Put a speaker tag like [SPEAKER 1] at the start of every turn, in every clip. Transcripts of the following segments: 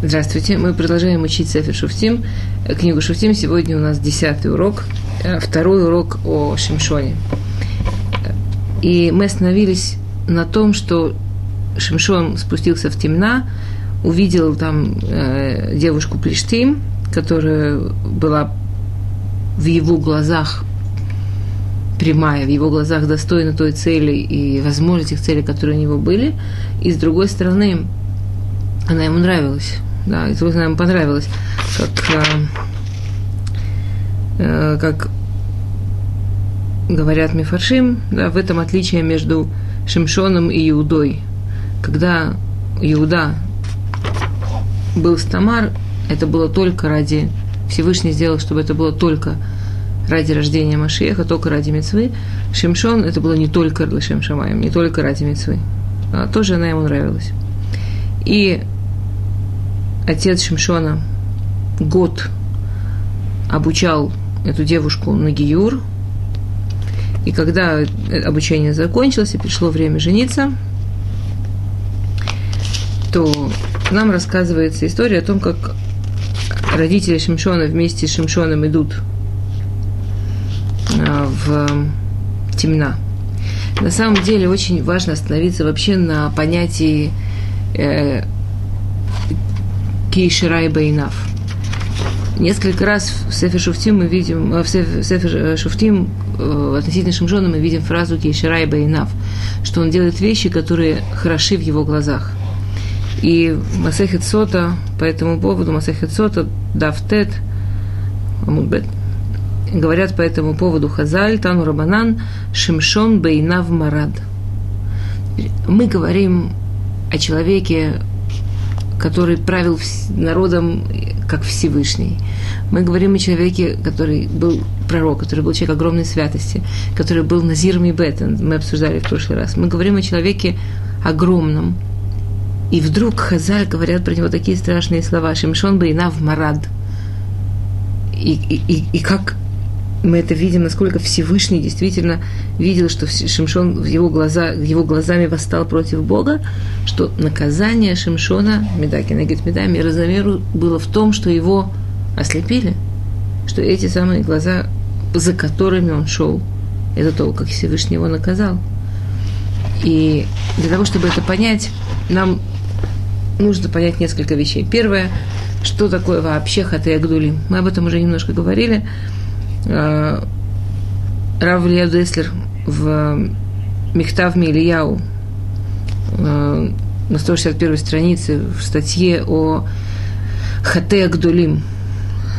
[SPEAKER 1] Здравствуйте, мы продолжаем учить Сефер Шуфтим, книгу Шуфтим. Сегодня у нас десятый урок, э, второй урок о Шимшоне. И мы остановились на том, что Шимшон спустился в темна, увидел там э, девушку Плештим, которая была в его глазах прямая, в его глазах достойна той цели и возможности тех целей, которые у него были. И с другой стороны, она ему нравилась да, и тут нам понравилось, как, э, э, как говорят Мифаршим, да, в этом отличие между Шимшоном и Иудой. Когда Иуда был с Тамар, это было только ради... Всевышний сделал, чтобы это было только ради рождения Машиеха, только ради Мецвы. Шимшон это было не только для Шамаем, не только ради Мецвы. А тоже она ему нравилась. И отец Шимшона год обучал эту девушку на Гиюр, и когда обучение закончилось и пришло время жениться, то нам рассказывается история о том, как родители Шимшона вместе с Шимшоном идут а, в темна. На самом деле очень важно остановиться вообще на понятии э, Кейшира и Бейнав. Несколько раз в Сефер Шуфтим мы видим, э, в Сефер Шуфтим э, относительно Шимжона мы видим фразу Кейшира и Бейнав, что он делает вещи, которые хороши в его глазах. И Масехет Сота по этому поводу, Масехет Сота, Дафтет, Амудбет, говорят по этому поводу Хазаль, Тану Рабанан, Шимшон Бейнав Марад. Мы говорим о человеке, который правил народом как Всевышний. Мы говорим о человеке, который был пророк, который был человек огромной святости, который был Назиром и Бетен, мы обсуждали в прошлый раз. Мы говорим о человеке огромном. И вдруг Хазаль говорят про него такие страшные слова. Шимшон Бейнав Марад. И, и, и, и как мы это видим, насколько Всевышний действительно видел, что Шимшон в его, глаза, его глазами восстал против Бога, что наказание Шимшона, Медаки Нагит Медами, размеру было в том, что его ослепили, что эти самые глаза, за которыми он шел, это то, как Всевышний его наказал. И для того, чтобы это понять, нам нужно понять несколько вещей. Первое, что такое вообще Хатея Гдули. Мы об этом уже немножко говорили. Э, Рав Илья Деслер в Мехтав Мильяу э, на 161 странице в статье о Хате Гдулим,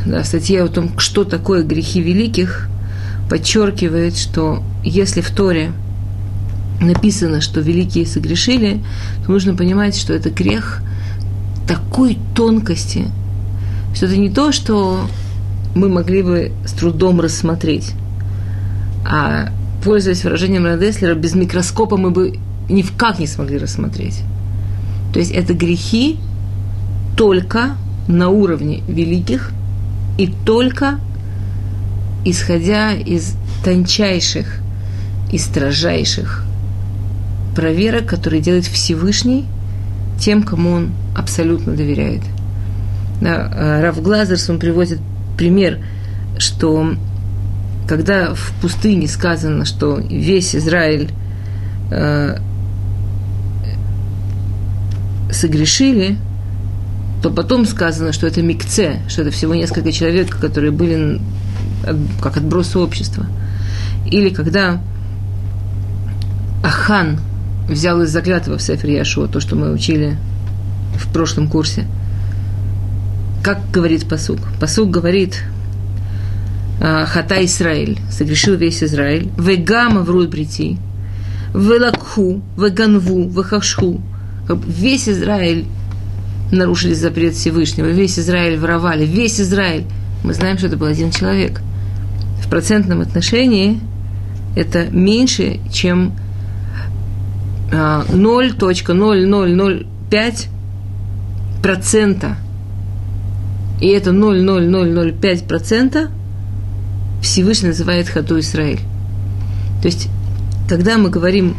[SPEAKER 1] да, статье о том, что такое грехи великих, подчеркивает, что если в Торе написано, что великие согрешили, то нужно понимать, что это грех такой тонкости, что это не то, что мы могли бы с трудом рассмотреть. А пользуясь выражением Радеслера, без микроскопа мы бы ни в как не смогли рассмотреть. То есть это грехи только на уровне великих и только исходя из тончайших и строжайших проверок, которые делает Всевышний тем, кому он абсолютно доверяет. Э, Раф Глазерс, он приводит пример, что когда в пустыне сказано, что весь Израиль э, согрешили, то потом сказано, что это микце, что это всего несколько человек, которые были как отбросы общества. Или когда Ахан взял из заклятого в Сефер Яшуа, то, что мы учили в прошлом курсе – как говорит посук? Посук говорит, «А, Хата Израиль, согрешил весь Израиль, вегама врут брити, велакху, веганву, вехашху. Весь Израиль нарушили запрет Всевышнего, весь Израиль воровали, весь Израиль. Мы знаем, что это был один человек. В процентном отношении это меньше, чем 0.0005 а, процента и это 0,0005% Всевышний называет Хаду Израиль. То есть, когда мы говорим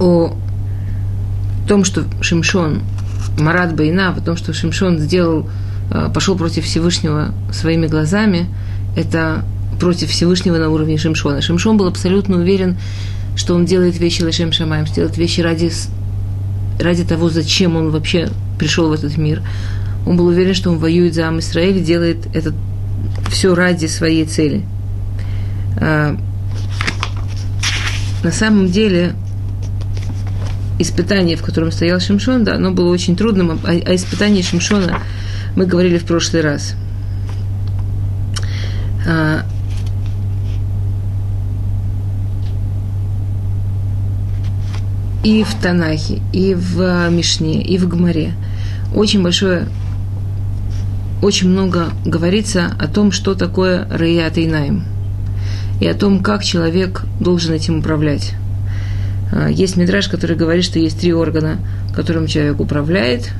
[SPEAKER 1] о том, что Шимшон Марат Байна, о том, что Шимшон сделал, э, пошел против Всевышнего своими глазами, это против Всевышнего на уровне Шимшона. Шимшон был абсолютно уверен, что он делает вещи Лашем Шамаем, делает вещи ради, ради того, зачем он вообще пришел в этот мир. Он был уверен, что он воюет за Ам Исраиль, делает это все ради своей цели. А, на самом деле, испытание, в котором стоял Шимшон, да, оно было очень трудным, а, а испытание Шимшона мы говорили в прошлый раз. А, и в Танахе, и в Мишне, и в Гмаре очень большое, очень много говорится о том, что такое Раят Инаим, и о том, как человек должен этим управлять. А, есть мидраж, который говорит, что есть три органа, которым человек управляет.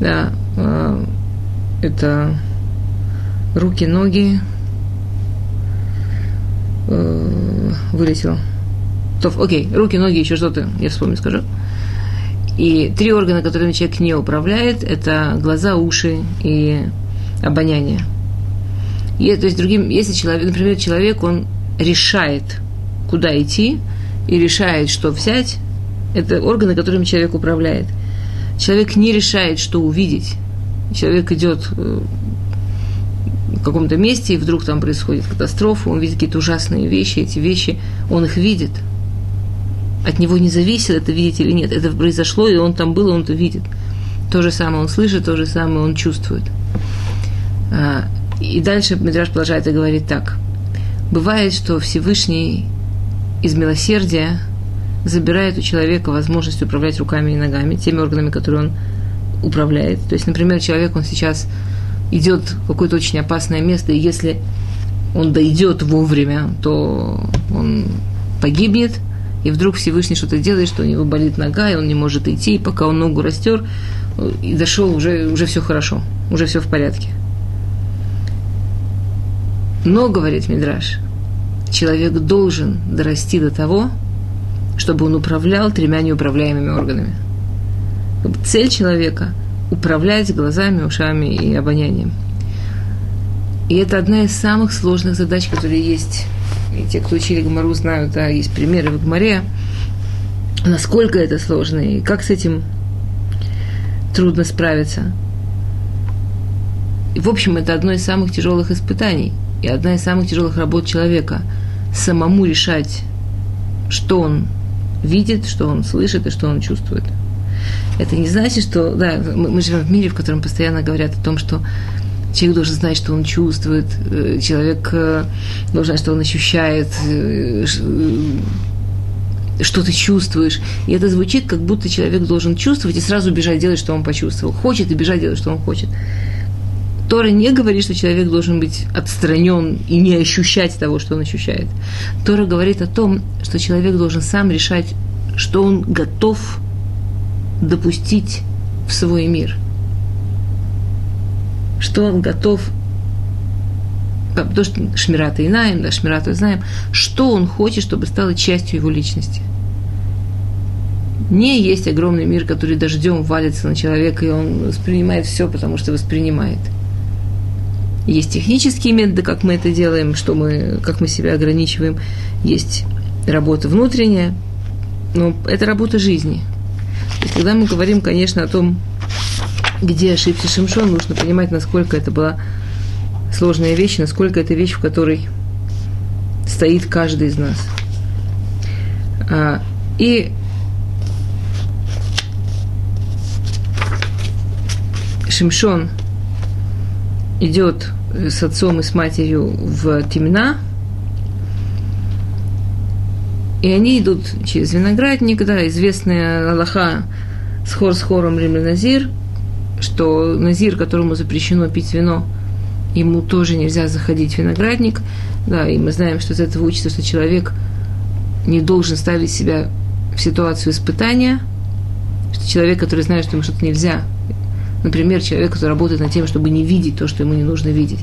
[SPEAKER 1] Да, а, это руки, ноги, э, вылетел. Топ, окей, руки, ноги, еще что-то, я вспомню, скажу. И три органа, которыми человек не управляет, это глаза, уши и обоняние. И, то есть, другим, если человек, например, человек, он решает, куда идти, и решает, что взять, это органы, которыми человек управляет. Человек не решает, что увидеть. Человек идет э, в каком-то месте, и вдруг там происходит катастрофа, он видит какие-то ужасные вещи, эти вещи, он их видит. От него не зависит, это видеть или нет. Это произошло, и он там был, и он это видит. То же самое он слышит, то же самое он чувствует. А, и дальше Медраж продолжает и говорит так. Бывает, что Всевышний из милосердия забирает у человека возможность управлять руками и ногами, теми органами, которые он управляет. То есть, например, человек, он сейчас идет в какое-то очень опасное место, и если он дойдет вовремя, то он погибнет, и вдруг Всевышний что-то делает, что у него болит нога, и он не может идти, и пока он ногу растер, и дошел, уже, уже все хорошо, уже все в порядке. Но, говорит Мидраш, человек должен дорасти до того, чтобы он управлял тремя неуправляемыми органами. Цель человека – управлять глазами, ушами и обонянием. И это одна из самых сложных задач, которые есть. И те, кто учили Гмару, знают, да, есть примеры в Гмаре, насколько это сложно и как с этим трудно справиться. И, в общем, это одно из самых тяжелых испытаний – и одна из самых тяжелых работ человека – самому решать, что он видит, что он слышит и что он чувствует. Это не значит, что, да, мы, мы живем в мире, в котором постоянно говорят о том, что человек должен знать, что он чувствует, э, человек э, должен знать, что он ощущает, э, что ты чувствуешь. И это звучит, как будто человек должен чувствовать и сразу бежать делать, что он почувствовал. Хочет и бежать делать, что он хочет. Тора не говорит, что человек должен быть отстранен и не ощущать того, что он ощущает. Тора говорит о том, что человек должен сам решать, что он готов допустить в свой мир. Что он готов то, что Шмирата Инаем, да, Шмирату знаем, что он хочет, чтобы стало частью его личности. Не есть огромный мир, который дождем валится на человека, и он воспринимает все, потому что воспринимает – есть технические методы, как мы это делаем, что мы, как мы себя ограничиваем. Есть работа внутренняя, но это работа жизни. И когда мы говорим, конечно, о том, где ошибся Шимшон, нужно понимать, насколько это была сложная вещь, насколько это вещь, в которой стоит каждый из нас. А, и Шимшон идет с отцом и с матерью в Тимна, и они идут через виноградник, да, известная Аллаха с хор с хором Римля Назир, что Назир, которому запрещено пить вино, ему тоже нельзя заходить в виноградник, да, и мы знаем, что из этого учится, что человек не должен ставить себя в ситуацию испытания, что человек, который знает, что ему что-то нельзя, Например, человек, который работает над тем, чтобы не видеть то, что ему не нужно видеть.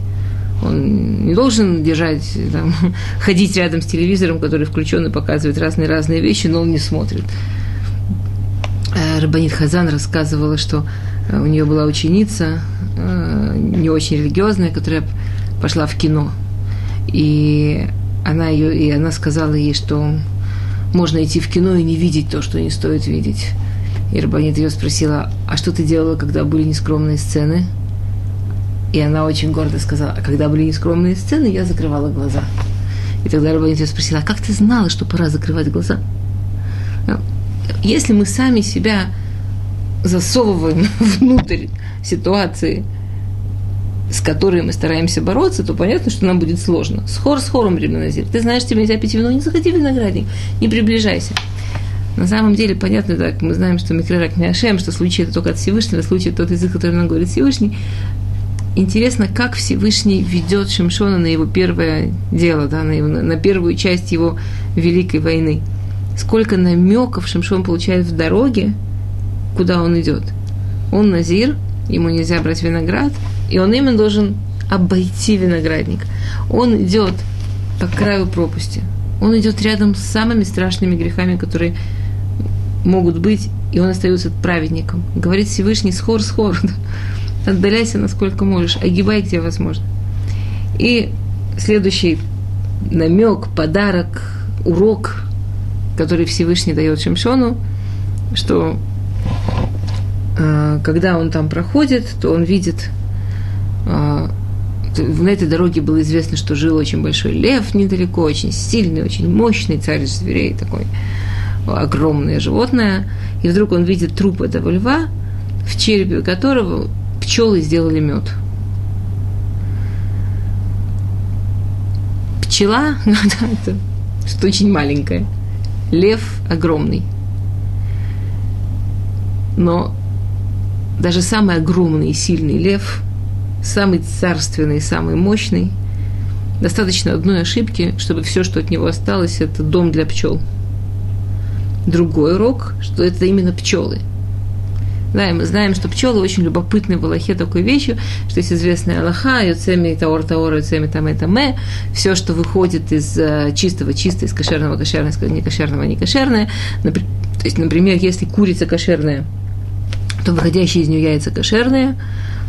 [SPEAKER 1] Он не должен держать, там, ходить рядом с телевизором, который включен и показывает разные-разные вещи, но он не смотрит. Э, Рабанит Хазан рассказывала, что у нее была ученица, э, не очень религиозная, которая пошла в кино. И она, ее, и она сказала ей, что можно идти в кино и не видеть то, что не стоит видеть. И Рабанит ее спросила, а что ты делала, когда были нескромные сцены? И она очень гордо сказала, а когда были нескромные сцены, я закрывала глаза. И тогда Рабанит ее спросила, а как ты знала, что пора закрывать глаза? Если мы сами себя засовываем внутрь ситуации, с которой мы стараемся бороться, то понятно, что нам будет сложно. Схор с хором, Рибназир. Ты знаешь, тебе нельзя пить вино, не заходи в виноградник, не приближайся. На самом деле, понятно, так, мы знаем, что Микрорак Миашем, что случай это только от Всевышнего, случай тот язык, который нам говорит Всевышний. Интересно, как Всевышний ведет Шимшона на его первое дело, да, на, его, на первую часть его великой войны. Сколько намеков Шимшон получает в дороге, куда он идет. Он назир, ему нельзя брать виноград, и он именно должен обойти виноградник. Он идет по краю пропасти. Он идет рядом с самыми страшными грехами, которые могут быть, и он остается праведником. Говорит Всевышний, схор, схор, да? отдаляйся насколько можешь, огибай где возможно. И следующий намек, подарок, урок, который Всевышний дает Шимшону, что когда он там проходит, то он видит э, на этой дороге было известно, что жил очень большой лев недалеко, очень сильный, очень мощный царь зверей такой огромное животное, и вдруг он видит труп этого льва, в черепе которого пчелы сделали мед. Пчела, это что очень маленькое, лев огромный. Но даже самый огромный и сильный лев, самый царственный, самый мощный, достаточно одной ошибки, чтобы все, что от него осталось, это дом для пчел – другой урок, что это именно пчелы. Да, и мы знаем, что пчелы очень любопытны в Аллахе такой вещью, что есть известная Аллаха, Юцеми Таор Таор, Юцеми Там это Ме, все, что выходит из э, чистого чисто, из кошерного кошерное, из некошерного некошерное. То есть, например, если курица кошерная, то выходящие из нее яйца кошерные,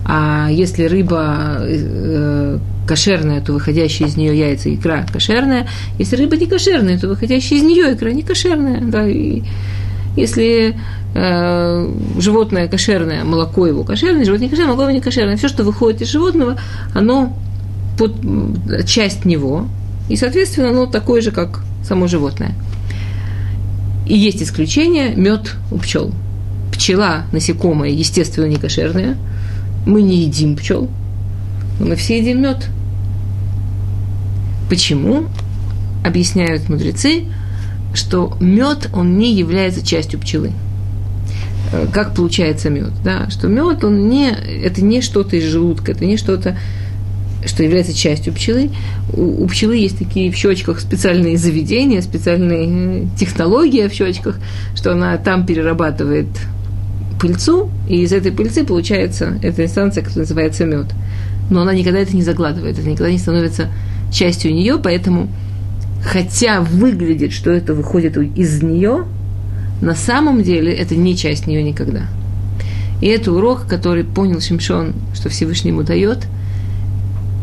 [SPEAKER 1] а если рыба э, кошерная, то выходящая из нее яйца икра кошерная. Если рыба не кошерная, то выходящая из нее икра не кошерная. Да, и если э, животное кошерное, молоко его кошерное, животное не кошерное, молоко его не кошерное. Все, что выходит из животного, оно под часть него, и, соответственно, оно такое же, как само животное. И есть исключение – мед у пчел. Пчела, насекомое, естественно, не кошерное. Мы не едим пчел, но мы все едим мед. Почему? Объясняют мудрецы, что мед, он не является частью пчелы. Э, как получается мед? Да? Что мед, он не, это не что-то из желудка, это не что-то, что является частью пчелы. У, у пчелы есть такие в щечках специальные заведения, специальные технологии в щечках, что она там перерабатывает пыльцу, и из этой пыльцы получается эта инстанция, которая называется мед. Но она никогда это не заглатывает, это никогда не становится частью нее, поэтому, хотя выглядит, что это выходит из нее, на самом деле это не часть нее никогда. И это урок, который понял Шимшон, что Всевышний ему дает.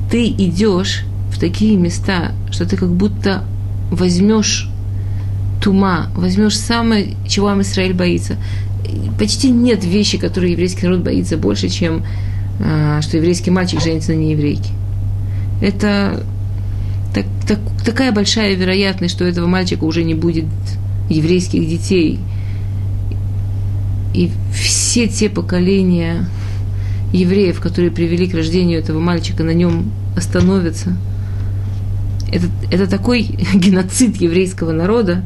[SPEAKER 1] Ты идешь в такие места, что ты как будто возьмешь тума, возьмешь самое, чего Израиль боится. Почти нет вещи, которые еврейский народ боится больше, чем а, что еврейский мальчик женится на нееврейке. Это так, так, такая большая вероятность, что этого мальчика уже не будет еврейских детей. И все те поколения евреев, которые привели к рождению этого мальчика, на нем остановятся. Это, это такой геноцид еврейского народа.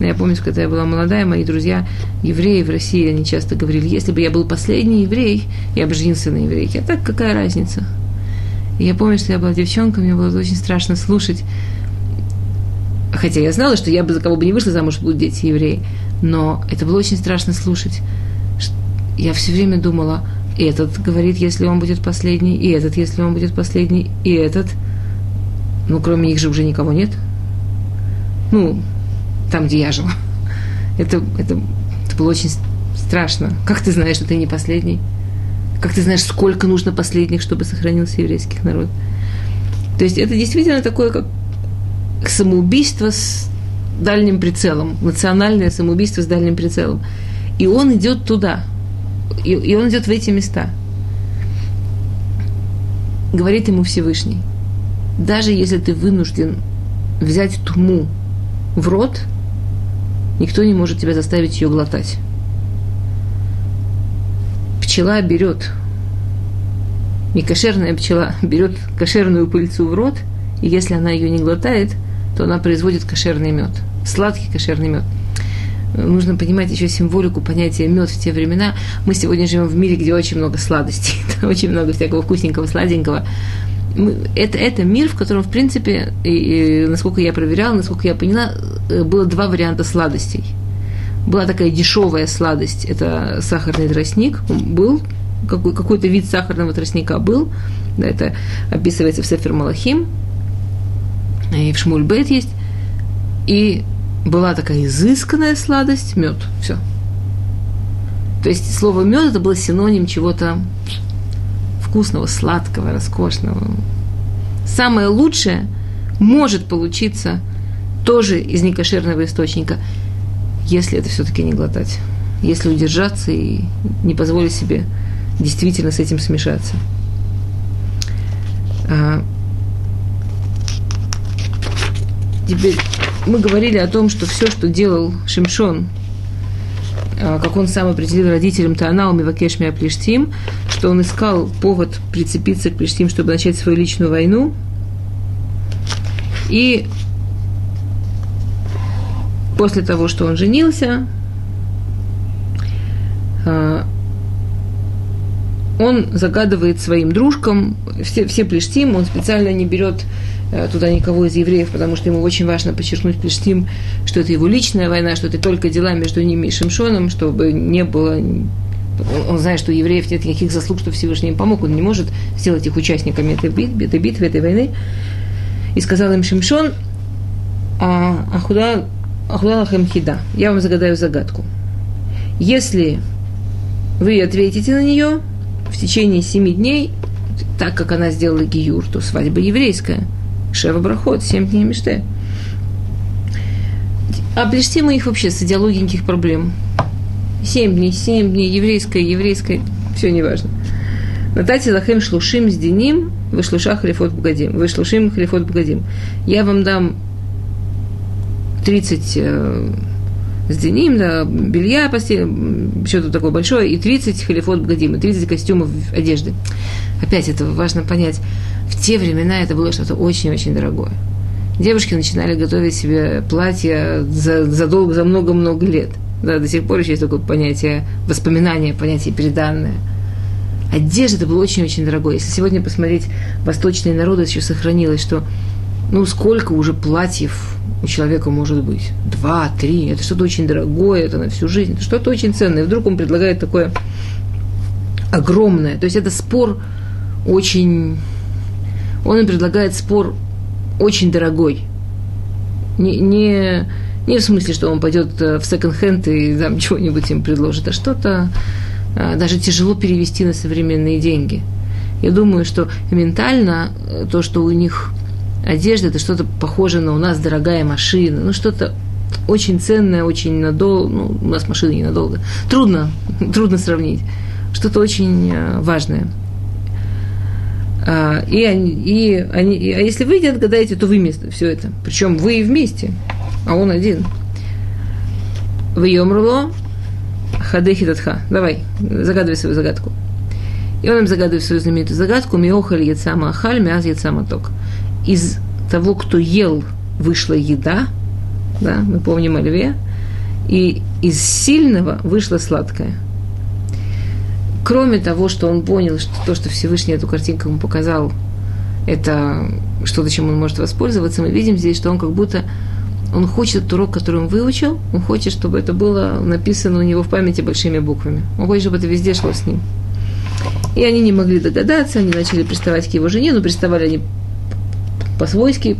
[SPEAKER 1] Я помню, когда я была молодая, мои друзья евреи в России, они часто говорили, если бы я был последний еврей, я бы женился на еврейке. А так какая разница? И я помню, что я была девчонкой, мне было очень страшно слушать. Хотя я знала, что я бы за кого бы не вышла замуж, будут дети евреи. Но это было очень страшно слушать. Я все время думала, этот говорит, если он будет последний, и этот, если он будет последний, и этот. Ну, кроме них же уже никого нет. Ну, там, где я жила. Это, это, это было очень страшно. Как ты знаешь, что ты не последний? Как ты знаешь, сколько нужно последних, чтобы сохранился еврейский народ? То есть это действительно такое, как самоубийство с дальним прицелом, национальное самоубийство с дальним прицелом. И он идет туда, и, и он идет в эти места. Говорит ему Всевышний, даже если ты вынужден взять туму в рот, никто не может тебя заставить ее глотать. Пчела берет, некошерная пчела берет кошерную пыльцу в рот, и если она ее не глотает, то она производит кошерный мед, сладкий кошерный мед. Нужно понимать еще символику понятия мед в те времена. Мы сегодня живем в мире, где очень много сладостей, очень много всякого вкусненького, сладенького это, это мир, в котором, в принципе, и, и, насколько я проверяла, насколько я поняла, э, было два варианта сладостей. Была такая дешевая сладость, это сахарный тростник, был, какой, какой-то вид сахарного тростника был, да, это описывается в Сефер Малахим, и в Шмульбет есть, и была такая изысканная сладость, мед, все. То есть слово мед это было синоним чего-то вкусного, сладкого, роскошного. Самое лучшее может получиться тоже из некошерного источника, если это все-таки не глотать, если удержаться и не позволить себе действительно с этим смешаться. А, теперь мы говорили о том, что все, что делал Шимшон как он сам определил родителям Таанау Мивакеш Плештим, что он искал повод прицепиться к Плештим, чтобы начать свою личную войну. И после того, что он женился, а, он загадывает своим дружкам, все, все плештим, он специально не берет Э, туда никого из евреев, потому что ему очень важно подчеркнуть Плештим, что это его личная война, что это только дела между ними и Шимшоном, чтобы не было он знает, что у евреев нет никаких заслуг, что Всевышний им помог, он не может сделать их участниками этой битвы, этой, битвы, этой войны. И сказал им Шимшон, а Ахуда, Ахуда Лахем Хида, я вам загадаю загадку. Если вы ответите на нее в течение семи дней, так как она сделала Гиюр, то свадьба еврейская – Шева Брахот, семь дней Миште. А Плештима их вообще с идеологией никаких проблем. Семь дней, семь дней, еврейское, еврейское, все неважно. Натати лахем шлушим с деним, вышлуша халифот богадим, вышлушим халифот богадим. Я вам дам 30 э, с деним, да, белья, постель, что-то такое большое, и 30 халифот богадим, и 30 костюмов одежды. Опять это важно понять в те времена это было что-то очень-очень дорогое. Девушки начинали готовить себе платья за, за долго, за много-много лет. Да, до сих пор еще есть такое понятие воспоминания, понятие переданное. Одежда это было очень-очень дорогое. Если сегодня посмотреть, восточные народы еще сохранилось, что ну сколько уже платьев у человека может быть? Два, три. Это что-то очень дорогое, это на всю жизнь. Это что-то очень ценное. И вдруг он предлагает такое огромное. То есть это спор очень он им предлагает спор очень дорогой. Не, не, не в смысле, что он пойдет э, в секонд-хенд и там чего-нибудь им предложит, а что-то а, даже тяжело перевести на современные деньги. Я думаю, что ментально э, то, что у них одежда, это что-то похоже на у нас дорогая машина, ну что-то очень ценное, очень надолго, ну, у нас машины ненадолго. Трудно, трудно сравнить. Что-то очень э, важное. А, и они, и они, и, а если вы не отгадаете, то вы вместе все это. Причем вы вместе, а он один. Вы Йомрло, Хадехи Татха. Давай, загадывай свою загадку. И он им загадывает свою знаменитую загадку Миохаль Яцама Ахаль, Мяз Яцама Ток. Из того, кто ел, вышла еда, да, мы помним о льве, и из сильного вышло сладкое – кроме того, что он понял, что то, что Всевышний эту картинку ему показал, это что-то, чем он может воспользоваться, мы видим здесь, что он как будто он хочет этот урок, который он выучил, он хочет, чтобы это было написано у него в памяти большими буквами. Он хочет, чтобы это везде шло с ним. И они не могли догадаться, они начали приставать к его жене, но приставали они по-свойски,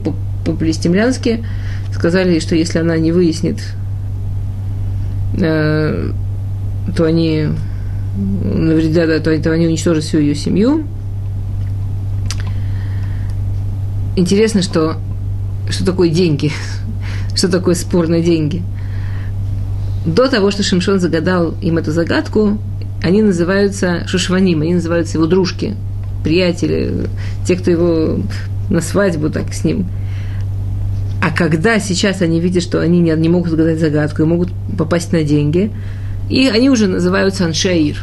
[SPEAKER 1] сказали, что если она не выяснит, э, то они навредят, да, то, то они уничтожат всю ее семью. Интересно, что, что такое деньги, что такое спор на деньги. До того, что Шимшон загадал им эту загадку, они называются шушваним, они называются его дружки, приятели, те, кто его на свадьбу так с ним. А когда сейчас они видят, что они не, не могут загадать загадку и могут попасть на деньги, и они уже называются аншаир,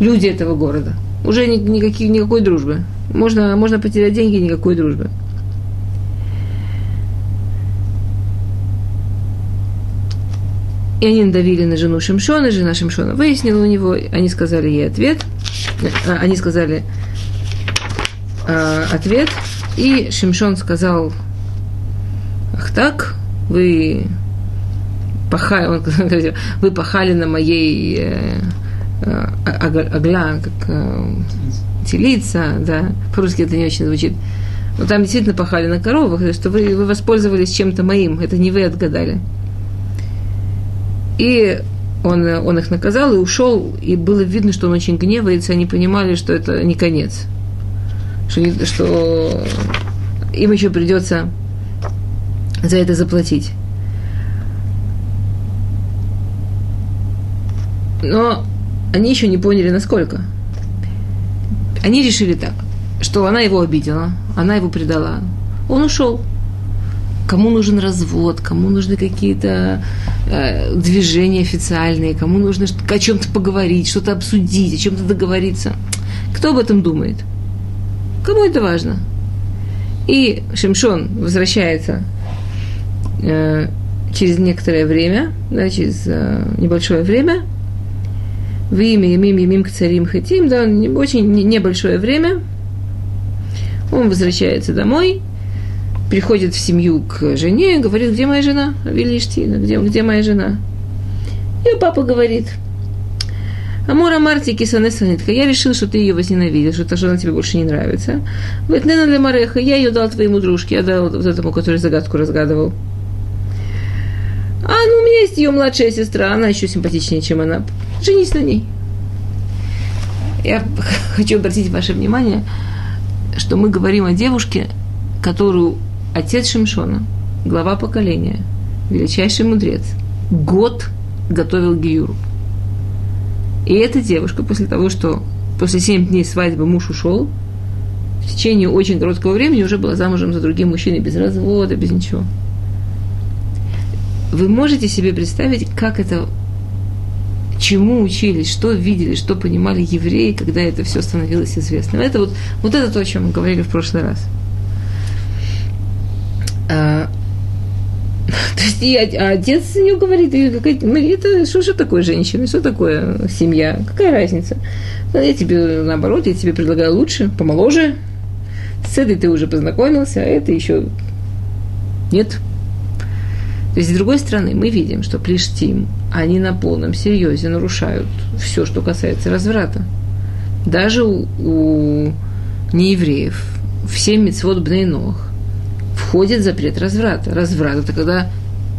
[SPEAKER 1] люди этого города. Уже ни, никаких, никакой дружбы. Можно, можно потерять деньги, никакой дружбы. И они надавили на жену Шимшона, жена Шимшона выяснила у него, они сказали ей ответ, а, они сказали а, ответ, и Шимшон сказал, ах так, вы пахали, он, вы пахали на моей э, э, как э, телица, да, по-русски это не очень звучит. Но там действительно пахали на коровах, что вы, вы воспользовались чем-то моим, это не вы отгадали. И он, он их наказал и ушел, и было видно, что он очень гневается, они понимали, что это не конец, что, им еще придется за это заплатить. Но они еще не поняли, насколько. Они решили так, что она его обидела, она его предала. Он ушел кому нужен развод, кому нужны какие-то э, движения официальные, кому нужно о чем-то поговорить, что-то обсудить, о чем-то договориться. Кто об этом думает? Кому это важно? И Шимшон возвращается э, через некоторое время, да, через э, небольшое время, в имя Ямим Ямим Кцарим Хатим, да, очень небольшое время, он возвращается домой, приходит в семью к жене и говорит, где моя жена? Велиштина, где, где моя жена? И папа говорит, Амора Марти Кисанесанитка, я решил, что ты ее возненавидишь, что эта жена тебе больше не нравится. Ветнена для Мареха, я ее дал твоему дружке, я дал вот этому, который загадку разгадывал. А ну, у меня есть ее младшая сестра, она еще симпатичнее, чем она. Женись на ней. Я хочу обратить ваше внимание, что мы говорим о девушке, которую отец Шимшона, глава поколения, величайший мудрец, год готовил Гиюру. И эта девушка после того, что после семь дней свадьбы муж ушел, в течение очень короткого времени уже была замужем за другим мужчиной без развода, без ничего. Вы можете себе представить, как это, чему учились, что видели, что понимали евреи, когда это все становилось известным. Это вот, вот это то, о чем мы говорили в прошлый раз – а, то есть и отец не говорит, и это что же такое женщина, что такое семья, какая разница? Ну, я тебе, наоборот, я тебе предлагаю лучше, помоложе. С этой ты уже познакомился, а это еще нет. То есть, с другой стороны, мы видим, что Плештим, они на полном серьезе нарушают все, что касается разврата. Даже у, у неевреев, все мецвод бнейнох, входит запрет разврата. Разврат – это когда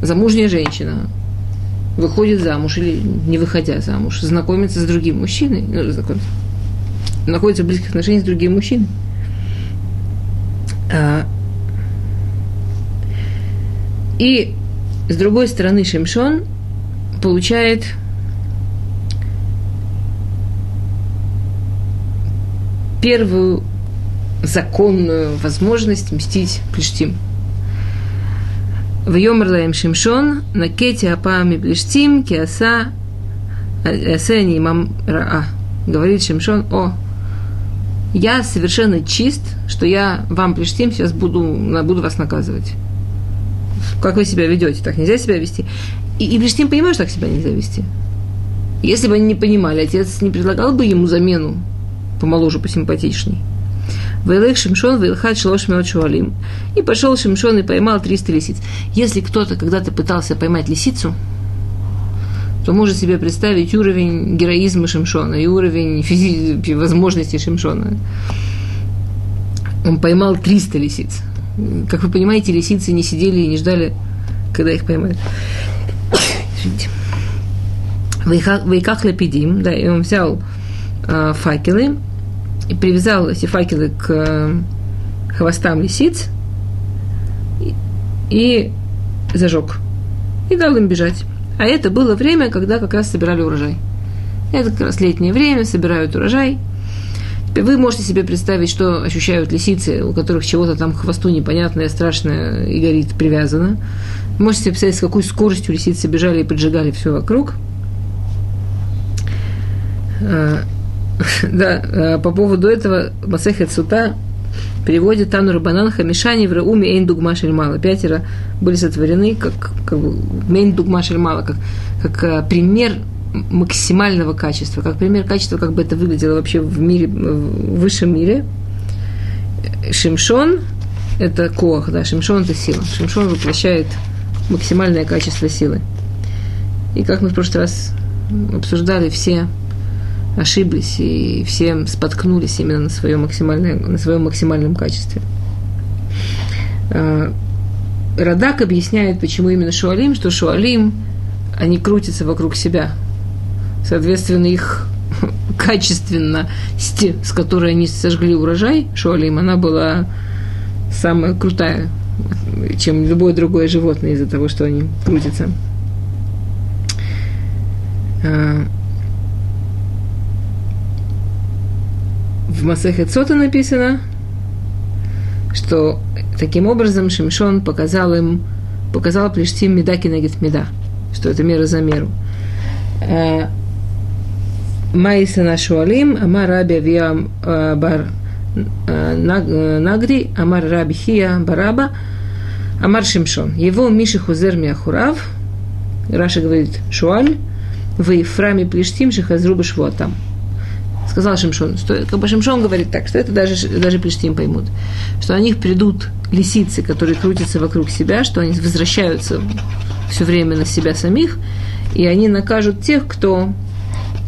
[SPEAKER 1] замужняя женщина выходит замуж или не выходя замуж, знакомится с другим мужчиной, ну, знакомится, находится в близких отношениях с другим мужчиной. А, и с другой стороны Шимшон получает первую законную возможность мстить Плештим. В Йомрлаем Шимшон, на кете апами Плештим, киаса асени мам раа. Говорит Шимшон, о, я совершенно чист, что я вам Плештим сейчас буду, буду вас наказывать. Как вы себя ведете? Так нельзя себя вести. И, и Плештим понимает, что так себя нельзя вести. Если бы они не понимали, отец не предлагал бы ему замену помоложе, посимпатичней. Вейлых Шимшон, Вейлхат Шлош Шуалим. И пошел Шимшон и поймал 300 лисиц. Если кто-то когда-то пытался поймать лисицу, то может себе представить уровень героизма Шимшона и уровень физи- возможностей Шимшона. Он поймал 300 лисиц. Как вы понимаете, лисицы не сидели и не ждали, когда их поймают. Извините. Вейках лапидим, да, и он взял э, факелы и привязал эти факелы к э, хвостам лисиц и, зажег. И дал им бежать. А это было время, когда как раз собирали урожай. Это как раз летнее время, собирают урожай. Вы можете себе представить, что ощущают лисицы, у которых чего-то там хвосту непонятное, страшное и горит привязано. Можете себе представить, с какой скоростью лисицы бежали и поджигали все вокруг. Да, а, по поводу этого Масехет Сута переводит Тану Рабанан Хамишани в Рауме Эйн Дугма Шельмала. Пятеро были сотворены как, как Мейн Дугма Шельмала, как, как а, пример максимального качества, как пример качества, как бы это выглядело вообще в мире, в высшем мире. Шимшон – это коах, да, Шимшон – это сила. Шимшон воплощает максимальное качество силы. И как мы в прошлый раз обсуждали, все ошиблись и все споткнулись именно на своем, максимальном, на своем максимальном качестве. А, Радак объясняет, почему именно Шуалим, что Шуалим, они крутятся вокруг себя. Соответственно, их качественность, с которой они сожгли урожай, Шуалим, она была самая крутая, чем любое другое животное из-за того, что они крутятся. В Масехе Сота написано, что таким образом Шимшон показал им, показал פלשתים מידה כנגד מידה, что это мера за меру. Э, מאי שנא שועלים, אמר רבי אייבו э, בר э, נגרי, אמר רבי חייא בר אבא, אמר שמשון. יבוא מי שחוזר לאחוריו, Раши говорит שועל, ויפרע מפלשתים שחזרו בשבועתם сказал Шимшон, что как бы Шимшон говорит так, что это даже, даже פלשתים поймут, что на них придут лисицы, которые крутятся вокруг себя, что они возвращаются все время на себя самих, и они накажут тех, кто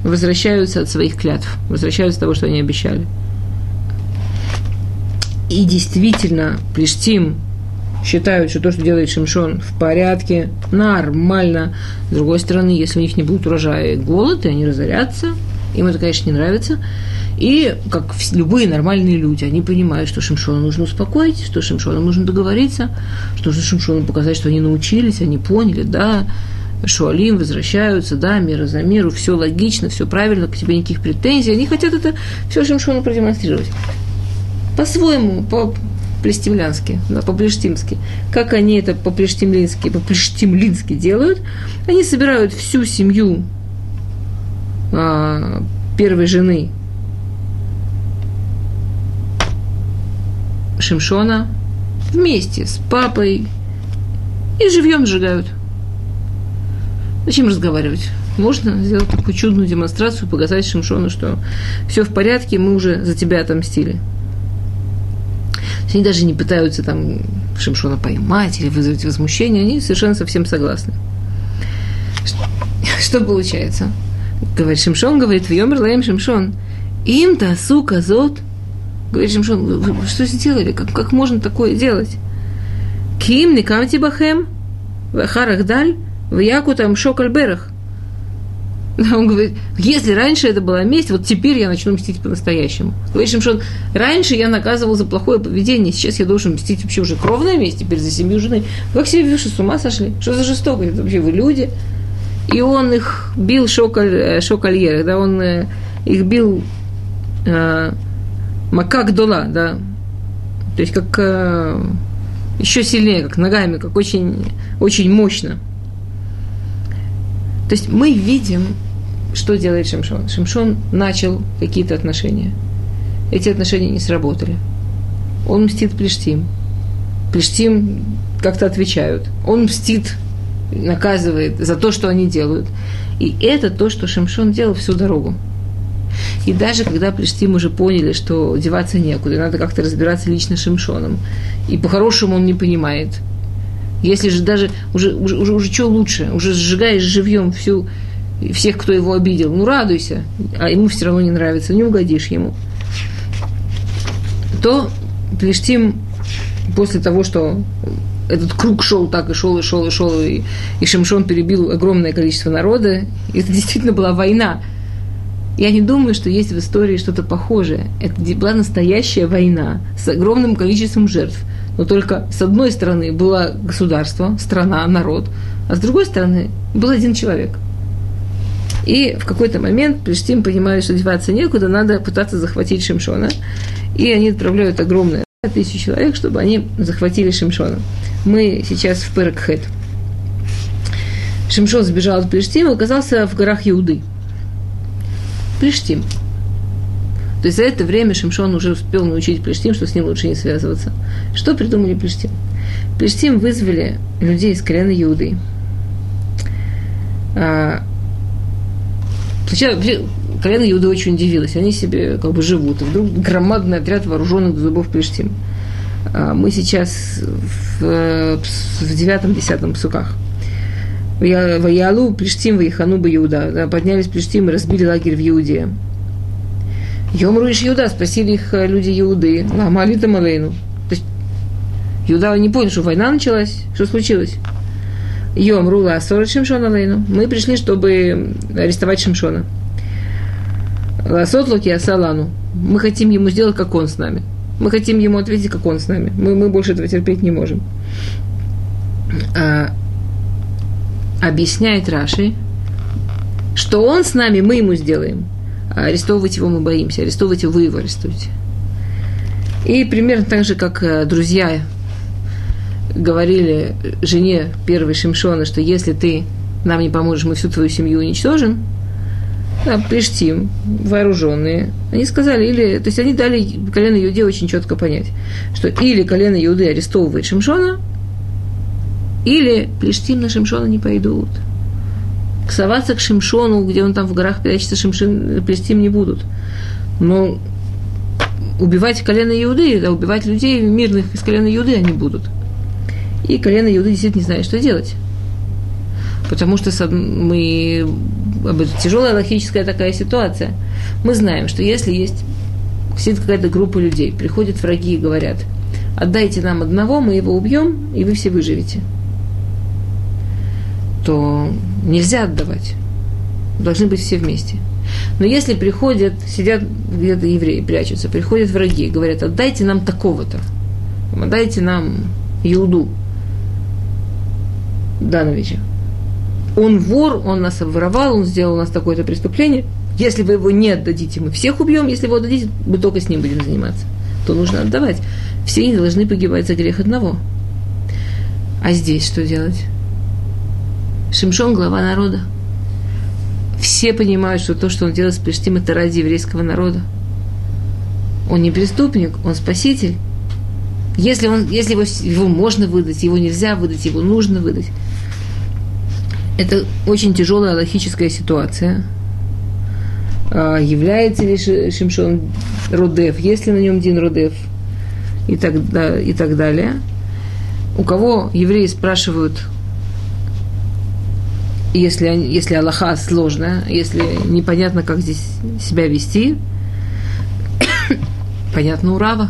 [SPEAKER 1] возвращаются от своих клятв, возвращаются от того, что они обещали. И действительно, Плештим считают, что то, что делает Шимшон, в порядке, нормально. С другой стороны, если у них не будет урожая и голод, и они разорятся – им это, конечно, не нравится. И, как любые нормальные люди, они понимают, что Шимшона нужно успокоить, что Шимшона нужно договориться, что нужно Шимшону показать, что они научились, они поняли, да, Шуалим возвращаются, да, мира за миру, все логично, все правильно, к тебе никаких претензий. Они хотят это все Шимшону продемонстрировать. По-своему, по плештимлянски, да, по-плештимски. Как они это по-плештимлински, по-плештимлински делают? Они собирают всю семью первой жены Шимшона вместе с папой и живьем сжигают. Зачем разговаривать? Можно сделать такую чудную демонстрацию, показать Шимшону, что все в порядке, мы уже за тебя отомстили. Они даже не пытаются там Шимшона поймать или вызвать возмущение, они совершенно совсем согласны. Что получается? Говорит Шимшон, говорит, в Йомер Лаем Шимшон, им тасу казот. Говорит Шимшон, вы, что сделали? Как, как можно такое делать? Ким никамти бахем, в даль, в яку там шокальберах. Он говорит, если раньше это была месть, вот теперь я начну мстить по-настоящему. Говорит Шимшон, раньше я наказывал за плохое поведение, сейчас я должен мстить вообще уже кровная месть, теперь за семью жены. Как себе что, с ума сошли? Что за жестокость? Вообще вы люди? И он их бил э, шокольеры, да, он э, их бил э, макак дола, да, то есть как э, еще сильнее, как ногами, как очень, очень мощно. То есть мы видим, что делает Шимшон. Шимшон начал какие-то отношения. Эти отношения не сработали. Он мстит Плештим. Плештим как-то отвечают. Он мстит наказывает за то, что они делают. И это то, что Шимшон делал всю дорогу. И даже когда Плештим уже поняли, что деваться некуда, надо как-то разбираться лично с Шимшоном, и по-хорошему он не понимает. Если же даже уже, уже, уже, уже что лучше, уже сжигаешь живьем всю, всех, кто его обидел, ну радуйся, а ему все равно не нравится, не угодишь ему. То Плештим после того, что этот круг шел так и шел, и шел, и шел, и, и Шимшон перебил огромное количество народа. И это действительно была война. Я не думаю, что есть в истории что-то похожее. Это была настоящая война с огромным количеством жертв. Но только с одной стороны было государство, страна, народ, а с другой стороны был один человек. И в какой-то момент Плештим понимают, что деваться некуда, надо пытаться захватить Шимшона. И они отправляют огромное тысячу человек, чтобы они захватили Шимшона. Мы сейчас в Перекхет. Шимшон сбежал от Плештима и оказался в горах Иуды. Плештим. То есть за это время Шимшон уже успел научить Плештим, что с ним лучше не связываться. Что придумали Плештим? Плештим вызвали людей из колена Иуды. А, колено Иуды очень удивилось. Они себе как бы живут. И вдруг громадный отряд вооруженных зубов Плештим. А, мы сейчас в, в девятом-десятом псуках. В Ялу Плештим, в Ихану Иуда. Поднялись Плештим и разбили лагерь в Иуде. Йомру и Иуда, спросили их э, люди Иуды, ломали там Алейну. То есть Иуда не понял, что война началась, что случилось. Йомру ласор Шимшона Алейну. Мы пришли, чтобы арестовать Шимшона. Ласот локи асалану. Мы хотим ему сделать, как он с нами. Мы хотим ему ответить, как он с нами. Мы, мы больше этого терпеть не можем. А, объясняет Раши, что он с нами, мы ему сделаем. А арестовывать его мы боимся, арестовывать его вы его арестуете. И примерно так же, как э, друзья говорили жене первой Шимшона, что если ты нам не поможешь, мы всю твою семью уничтожим, да, Плештим, вооруженные, они сказали, или, то есть они дали колено Иуде очень четко понять, что или колено Иуды арестовывает Шимшона, или Плештим на Шимшона не пойдут соваться к Шимшону, где он там в горах прячется, Шимшин, Плестим не будут. Но убивать колено Иуды, да, убивать людей мирных из колена Иуды они будут. И колено Иуды действительно не знает, что делать. Потому что мы... Тяжелая логическая такая ситуация. Мы знаем, что если есть сидит какая-то группа людей, приходят враги и говорят, отдайте нам одного, мы его убьем, и вы все выживете – то нельзя отдавать. Должны быть все вместе. Но если приходят, сидят где-то евреи, прячутся, приходят враги, говорят, отдайте нам такого-то, отдайте нам Иуду Дановича. Он вор, он нас обворовал, он сделал у нас такое-то преступление. Если вы его не отдадите, мы всех убьем. Если вы отдадите, мы только с ним будем заниматься. То нужно отдавать. Все не должны погибать за грех одного. А здесь что делать? Шимшон – глава народа. Все понимают, что то, что он делает с Плештим, это ради еврейского народа. Он не преступник, он спаситель. Если, он, если его, его можно выдать, его нельзя выдать, его нужно выдать. Это очень тяжелая логическая ситуация. А, является ли Шимшон Родев, есть ли на нем Дин Родев и так, да, и так далее. У кого евреи спрашивают, если, если Аллаха сложная, если непонятно, как здесь себя вести, понятно, у Рава.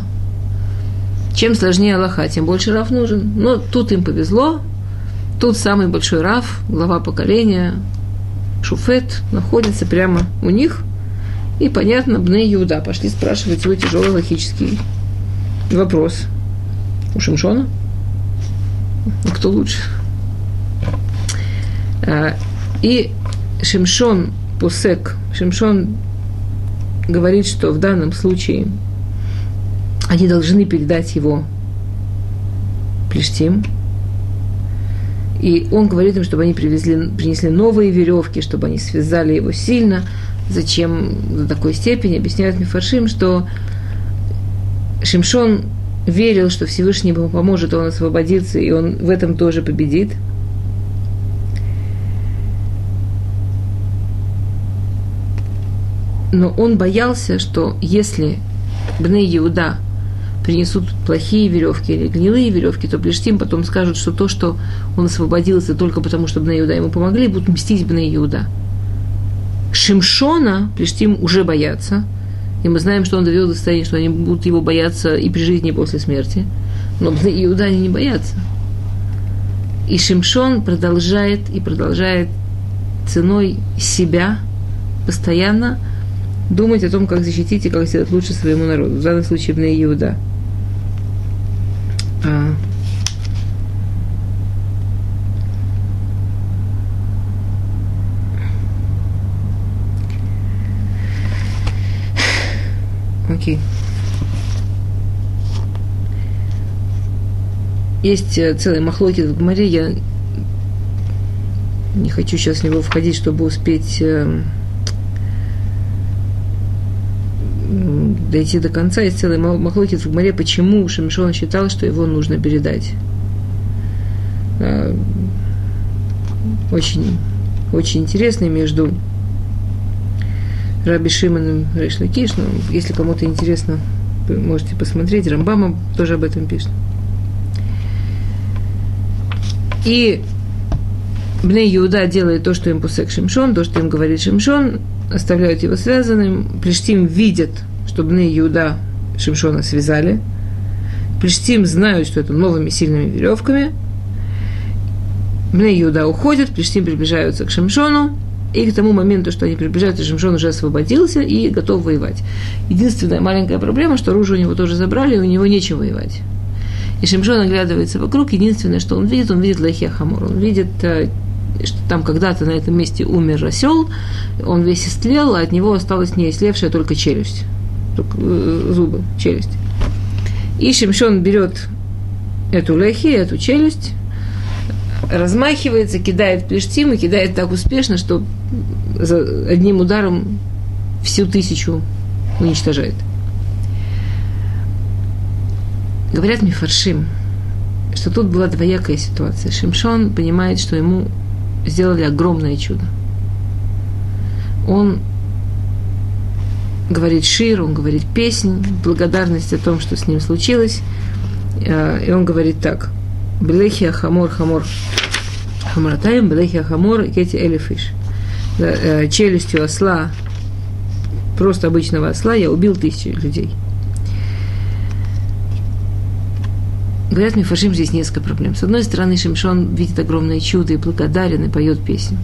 [SPEAKER 1] Чем сложнее Аллаха, тем больше Рав нужен. Но тут им повезло. Тут самый большой Рав, глава поколения, Шуфет, находится прямо у них. И, понятно, Бне Иуда пошли спрашивать свой тяжелый логический вопрос. У Шимшона? Кто лучше? А, и Шимшон Пусек, Шимшон говорит, что в данном случае они должны передать его Плештим. И он говорит им, чтобы они привезли, принесли новые веревки, чтобы они связали его сильно. Зачем до такой степени? Объясняет Мифаршим, что Шимшон верил, что Всевышний ему поможет, он освободится, и он в этом тоже победит – но он боялся, что если Бней Иуда принесут плохие веревки или гнилые веревки, то Плештим потом скажут, что то, что он освободился только потому, что Бней Иуда ему помогли, будут мстить Бней Иуда. Шимшона Плештим уже боятся, и мы знаем, что он довел до состояния, что они будут его бояться и при жизни, и после смерти. Но Иуда они не боятся. И Шимшон продолжает и продолжает ценой себя постоянно думать о том, как защитить и как сделать лучше своему народу. В данном случае в Иуда. А. Окей. Есть э, целый махлокит в Гмаре, я не хочу сейчас в него входить, чтобы успеть э, дойти до конца. Есть целый махлокит в Гмаре, почему Шамишон считал, что его нужно передать. Очень, очень интересный между Раби Шимоном и Решлакиш. Но если кому-то интересно, вы можете посмотреть. Рамбама тоже об этом пишет. И Бней Иуда делает то, что им пусек Шимшон, то, что им говорит Шимшон, оставляют его связанным. Плештим видят, что Бней Иуда Шимшона связали. Плештим знают, что это новыми сильными веревками. Бней Иуда уходят, Плештим приближаются к Шимшону, и к тому моменту, что они приближаются, Шимшон уже освободился и готов воевать. Единственная маленькая проблема, что оружие у него тоже забрали, и у него нечем воевать. И Шимшон оглядывается вокруг, единственное, что он видит, он видит Лахе Хамор, он видит э, что там когда-то на этом месте умер осел, он весь истлел, а от него осталась не истлевшая только челюсть, э, зубы, челюсть. И Шимшон берет эту лехи, эту челюсть, размахивается, кидает плештим и кидает так успешно, что за одним ударом всю тысячу уничтожает. Говорят мне фаршим, что тут была двоякая ситуация. Шимшон понимает, что ему сделали огромное чудо. Он говорит שיר, он говорит песнь, благодарность о том, что с ним случилось. Э, и он говорит так. בלחי החמור חמור חמורתיים, בלחי החמור הכיתי אלף איש. Э, челюстью осла, просто обычного осла, я убил тысячи людей. Говорят, Мифашим здесь несколько проблем. С одной стороны, Шимшон видит огромное чудо и благодарен, и поет песню.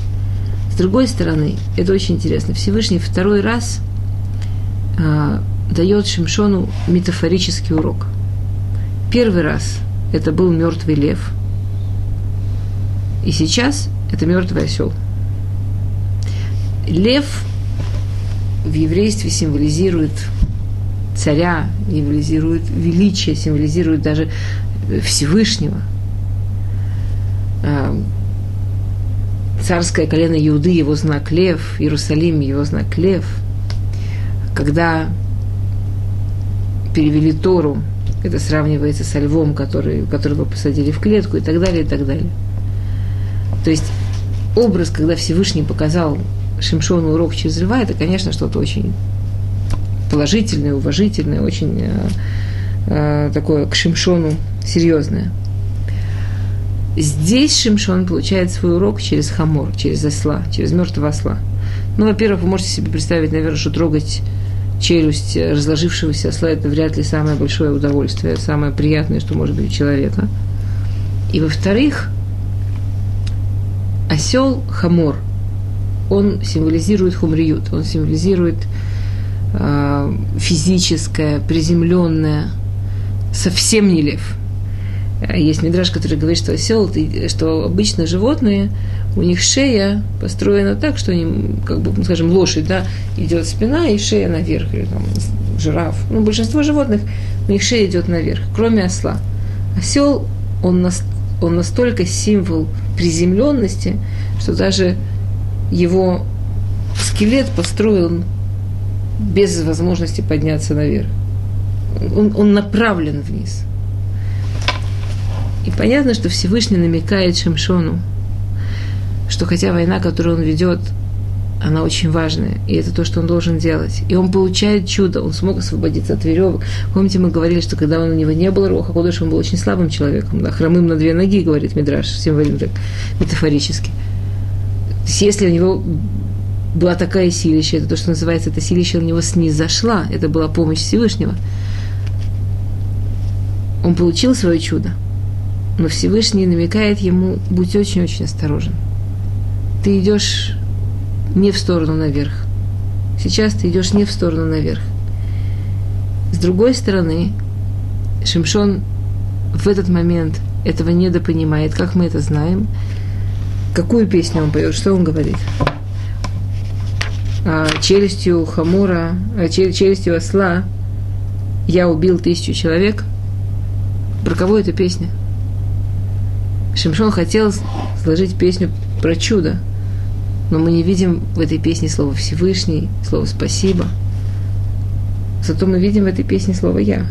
[SPEAKER 1] С другой стороны, это очень интересно, Всевышний второй раз а, дает Шимшону метафорический урок. Первый раз это был мертвый лев, и сейчас это мертвый осел. Лев в еврействе символизирует царя, символизирует величие, символизирует даже Всевышнего. А, царское колено Иуды, его знак лев, Иерусалим, его знак лев. Когда перевели Тору, это сравнивается со львом, который, которого посадили в клетку и так далее, и так далее. То есть образ, когда Всевышний показал Шимшону урок через льва, это, конечно, что-то очень положительное, уважительное, очень э, э, такое к Шимшону серьезное. Здесь Шимшон получает свой урок через хамор, через осла, через мертвого осла. Ну, во-первых, вы можете себе представить, наверное, что трогать челюсть разложившегося осла – это вряд ли самое большое удовольствие, самое приятное, что может быть у человека. И, во-вторых, осел хамор, он символизирует хумриют, он символизирует э, физическое, приземленное, совсем не лев – есть мидраж, который говорит, что осел, что обычно животные, у них шея построена так, что они, как бы, скажем, лошадь, да, идет спина и шея наверх, или там жираф. Ну, большинство животных, у них шея идет наверх, кроме осла. Осел, он, нас, он настолько символ приземленности, что даже его скелет построен без возможности подняться наверх. Он, он направлен вниз – и понятно, что Всевышний намекает Шамшону, что хотя война, которую он ведет, она очень важная, и это то, что он должен делать. И он получает чудо, он смог освободиться от веревок. Помните, мы говорили, что когда он, у него не было Роха Кодыш, он был очень слабым человеком, да, хромым на две ноги, говорит Мидраш, символизм так, метафорически. То есть, если у него была такая силища, это то, что называется, эта силища у него снизошла, это была помощь Всевышнего. Он получил свое чудо. Но Всевышний намекает ему, будь очень-очень осторожен. Ты идешь не в сторону наверх. Сейчас ты идешь не в сторону наверх. С другой стороны, Шимшон в этот момент этого недопонимает, как мы это знаем. Какую песню он поет, что он говорит? А, челюстью хамура, а, челюстью осла я убил тысячу человек. Про кого эта песня? Шимшон хотел сложить песню про чудо, но мы не видим в этой песне слова Всевышний, слова спасибо. Зато мы видим в этой песне слово «я».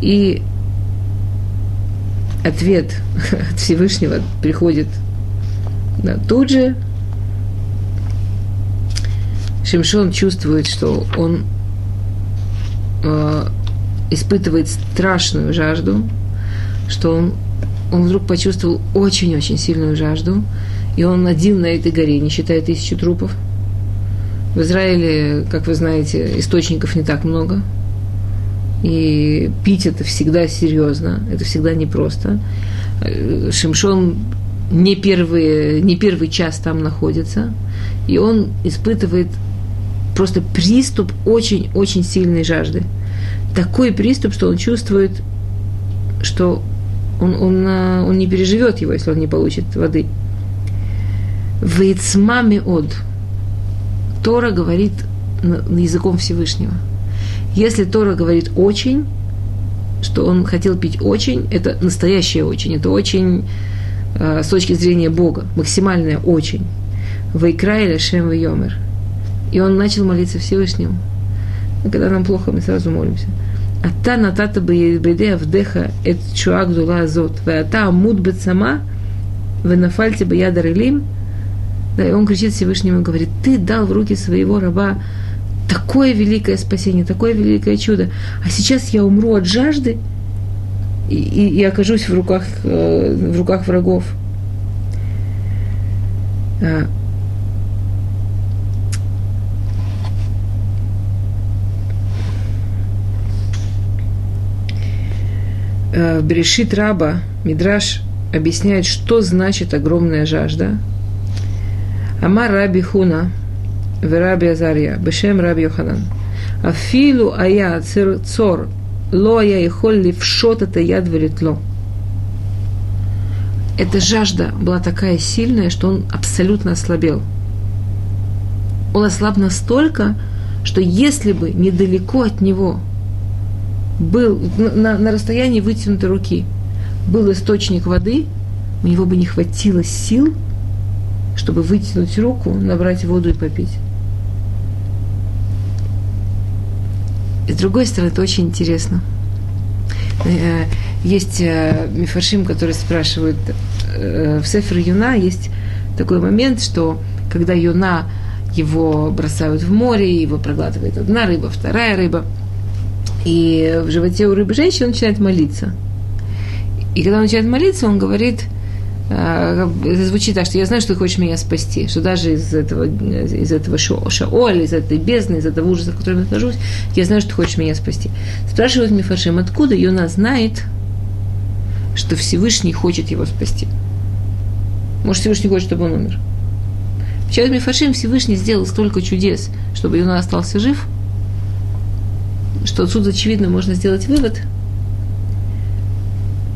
[SPEAKER 1] И ответ от Всевышнего приходит да, тут же. Шимшон чувствует, что он э, испытывает страшную жажду, что он, он вдруг почувствовал очень-очень сильную жажду, и он один на этой горе, не считая тысячи трупов. В Израиле, как вы знаете, источников не так много – и пить это всегда серьезно, это всегда непросто. Шимшон не первый, не первый час там находится, и он испытывает просто приступ очень-очень сильной жажды. Такой приступ, что он чувствует, что он, он, он не переживет его, если он не получит воды. Вейцмами от. Тора говорит языком Всевышнего – если Тора говорит «очень», что он хотел пить очень, это настоящее очень, это очень э, с точки зрения Бога, максимальное очень. Вайкра или Шем Йомер. И он начал молиться Всевышнему. И когда нам плохо, мы сразу молимся. Натата бейде авдеха эт чуак дула азот. Вата амуд бет сама венафальте баядар илим. Да, и он кричит Всевышнему и говорит, ты дал в руки своего раба такое великое спасение, такое великое чудо. А сейчас я умру от жажды и, и, и окажусь в руках, э, в руках врагов. в Берешит Раба Мидраш объясняет, что значит огромная жажда. Амар Раби Хуна, Вераби Азария, Бешем Раби Йоханан. Афилу ая цор, ло я и холли в это яд вылетло. Эта жажда была такая сильная, что он абсолютно ослабел. Он ослаб настолько, что если бы недалеко от него – был, на, на расстоянии вытянутой руки, был источник воды, у него бы не хватило сил, чтобы вытянуть руку, набрать воду и попить. И с другой стороны, это очень интересно. Э, есть э, мифаршим, которые спрашивают, э, в Сефер Юна есть такой момент, что когда Юна его бросают в море, его проглатывает одна рыба, вторая рыба, и в животе у рыбы женщины он начинает молиться. И когда он начинает молиться, он говорит – это звучит так, что я знаю, что ты хочешь меня спасти, что даже из этого, из этого шаоля, из этой бездны, из этого ужаса, в котором я нахожусь, я знаю, что ты хочешь меня спасти. Спрашивает Мифашим, откуда Йона знает, что Всевышний хочет его спасти? Может, Всевышний хочет, чтобы он умер? Сейчас Мифашим Всевышний сделал столько чудес, чтобы Йона остался жив, что отсюда, очевидно, можно сделать вывод,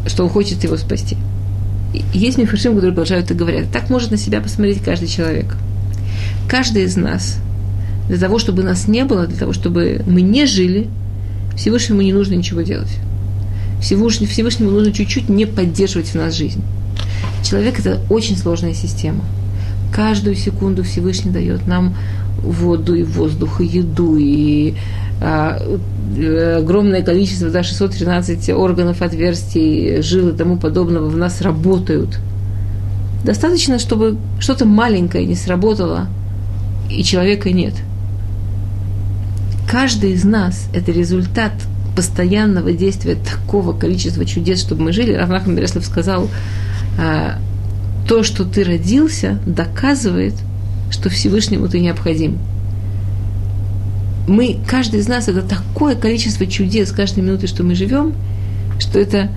[SPEAKER 1] что он хочет его спасти есть мифашим, которые продолжают и говорят, так может на себя посмотреть каждый человек. Каждый из нас, для того, чтобы нас не было, для того, чтобы мы не жили, Всевышнему не нужно ничего делать. Всевышнему, Всевышнему нужно чуть-чуть не поддерживать в нас жизнь. Человек – это очень сложная система. Каждую секунду Всевышний дает нам воду, и воздух, и еду, и огромное количество, да, 613 органов, отверстий, жил и тому подобного в нас работают. Достаточно, чтобы что-то маленькое не сработало, и человека нет. Каждый из нас – это результат постоянного действия такого количества чудес, чтобы мы жили. Равнахман Береслав сказал, а, то, что ты родился, доказывает, что Всевышнему ты необходим мы, каждый из нас, это такое количество чудес каждой минуты, что мы живем, что это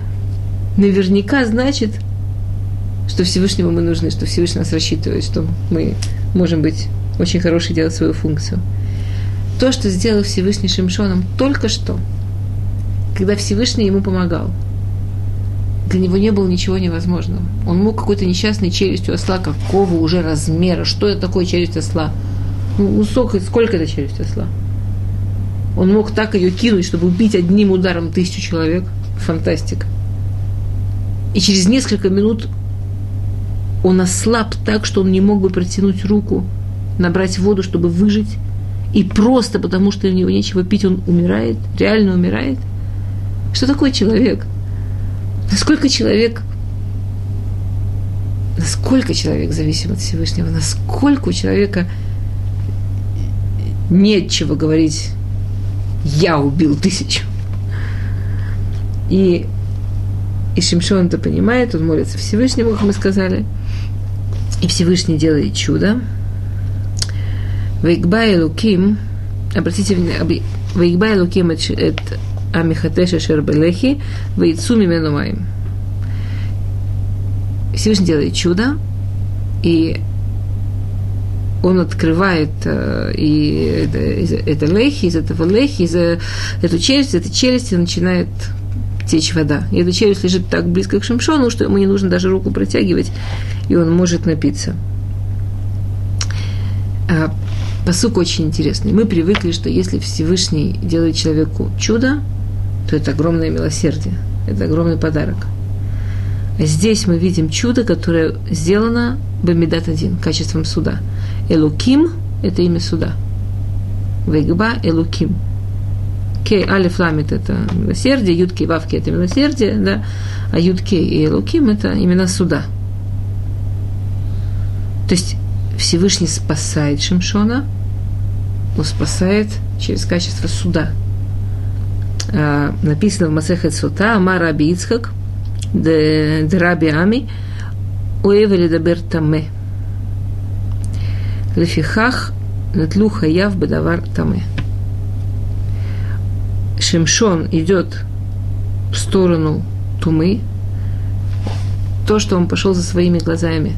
[SPEAKER 1] наверняка значит, что Всевышнему мы нужны, что Всевышний нас рассчитывает, что мы можем быть очень хорошие, делать свою функцию. То, что сделал Всевышний Шимшоном только что, когда Всевышний ему помогал, для него не было ничего невозможного. Он мог какой-то несчастной челюстью осла, какого уже размера, что это такое челюсть осла? Ну, сколько, сколько это челюсть осла? Он мог так ее кинуть, чтобы убить одним ударом тысячу человек. Фантастика. И через несколько минут он ослаб так, что он не мог бы протянуть руку, набрать воду, чтобы выжить. И просто потому, что у него нечего пить, он умирает, реально умирает. Что такое человек? Насколько человек насколько человек зависим от Всевышнего, насколько у человека нет чего говорить «я убил тысячу». И, и Шимшон это понимает, он молится Всевышнему, как мы сказали – и Всевышний делает чудо. Вейкбай Луким, обратите внимание, Вейкбай Луким это Амихатеша Шербелехи, Вейцуми Менумаем. Всевышний делает чудо, и он открывает э, и это, это лехи, из этого лехи, из эту челюсть, из этой челюсти начинает течь вода. И эта челюсть лежит так близко к Шимшону, что ему не нужно даже руку протягивать, и он может напиться. А, посук очень интересный. Мы привыкли, что если Всевышний делает человеку чудо, то это огромное милосердие, это огромный подарок. Здесь мы видим чудо, которое сделано Бамидат один, качеством суда. Элуким – это имя суда. Вегба Элуким – Кей, Алиф Ламит – это милосердие, Ютки и Вавки – это милосердие, да, а Ютки и Луким – это имена суда. То есть Всевышний спасает Шимшона, он спасает через качество суда. А, написано в Масехет Сута, Амар Раби Ицхак, де Раби Ами, Уэвели Дабер Таме. Лефихах Натлю Хаяв Бедавар Таме. Шимшон идет в сторону Тумы, то, что он пошел за своими глазами,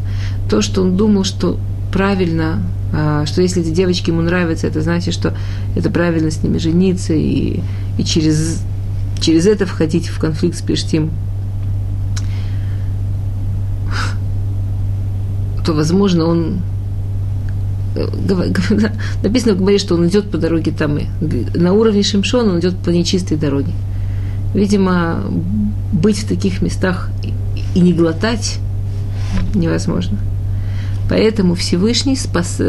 [SPEAKER 1] то, что он думал, что правильно, а, что если эти девочки ему нравятся, это значит, что это правильно с ними жениться и, и через, через это входить в конфликт с Пештим, то, возможно, он написано в Гмаре, что он идет по дороге Тамы. На уровне Шимшона он идет по нечистой дороге. Видимо, быть в таких местах и не глотать невозможно. Поэтому Всевышний спас,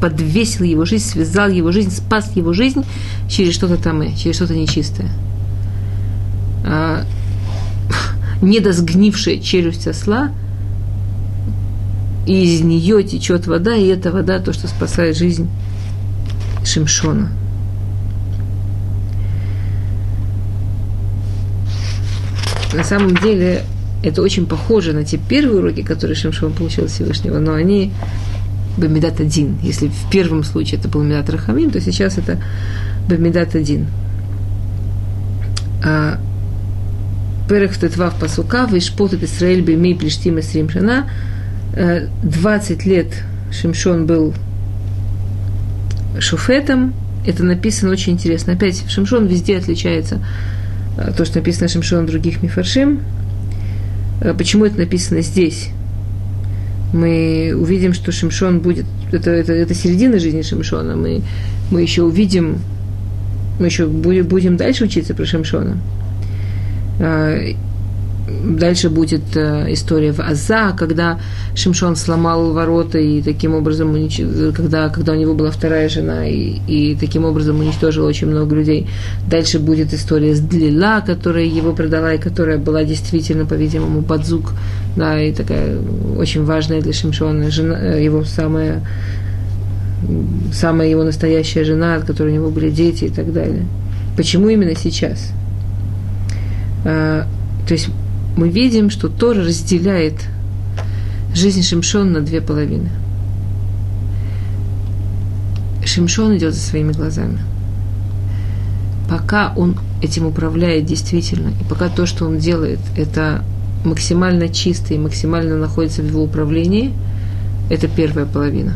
[SPEAKER 1] подвесил его жизнь, связал его жизнь, спас его жизнь через что-то там, через что-то нечистое. А, недосгнившая челюсть осла – и из нее течет вода, и эта вода то, что спасает жизнь Шимшона. На самом деле это очень похоже на те первые уроки, которые Шимшон получил от Всевышнего, но они Бамидат один. Если в первом случае это был Медат Рахамим, то сейчас это Бамидат один. А Перех Тетвав Пасука, Вишпотет Исраэль Беми Плештим Исрим Шана – 20 лет Шимшон был шуфетом. Это написано очень интересно. Опять, Шимшон везде отличается. Э, то, что написано Шимшон других мифаршим. Э, почему это написано здесь? Мы увидим, что Шимшон будет... Это, это, это середина жизни Шимшона. Мы, мы еще увидим... Мы еще будем дальше учиться про Шимшона. Э, дальше будет э, история в Аза, когда Шимшон сломал ворота и таким образом, когда, когда у него была вторая жена, и, и таким образом уничтожил очень много людей. Дальше будет история с Длила, которая его продала, и которая была действительно, по-видимому, Бадзук, да, и такая очень важная для Шимшона, жена, э, его самая, самая его настоящая жена, от которой у него были дети и так далее. Почему именно сейчас? А, то есть мы видим, что Тора разделяет жизнь Шимшона на две половины. Шимшон идет за своими глазами. Пока он этим управляет действительно, и пока то, что он делает, это максимально чистый, максимально находится в его управлении, это первая половина.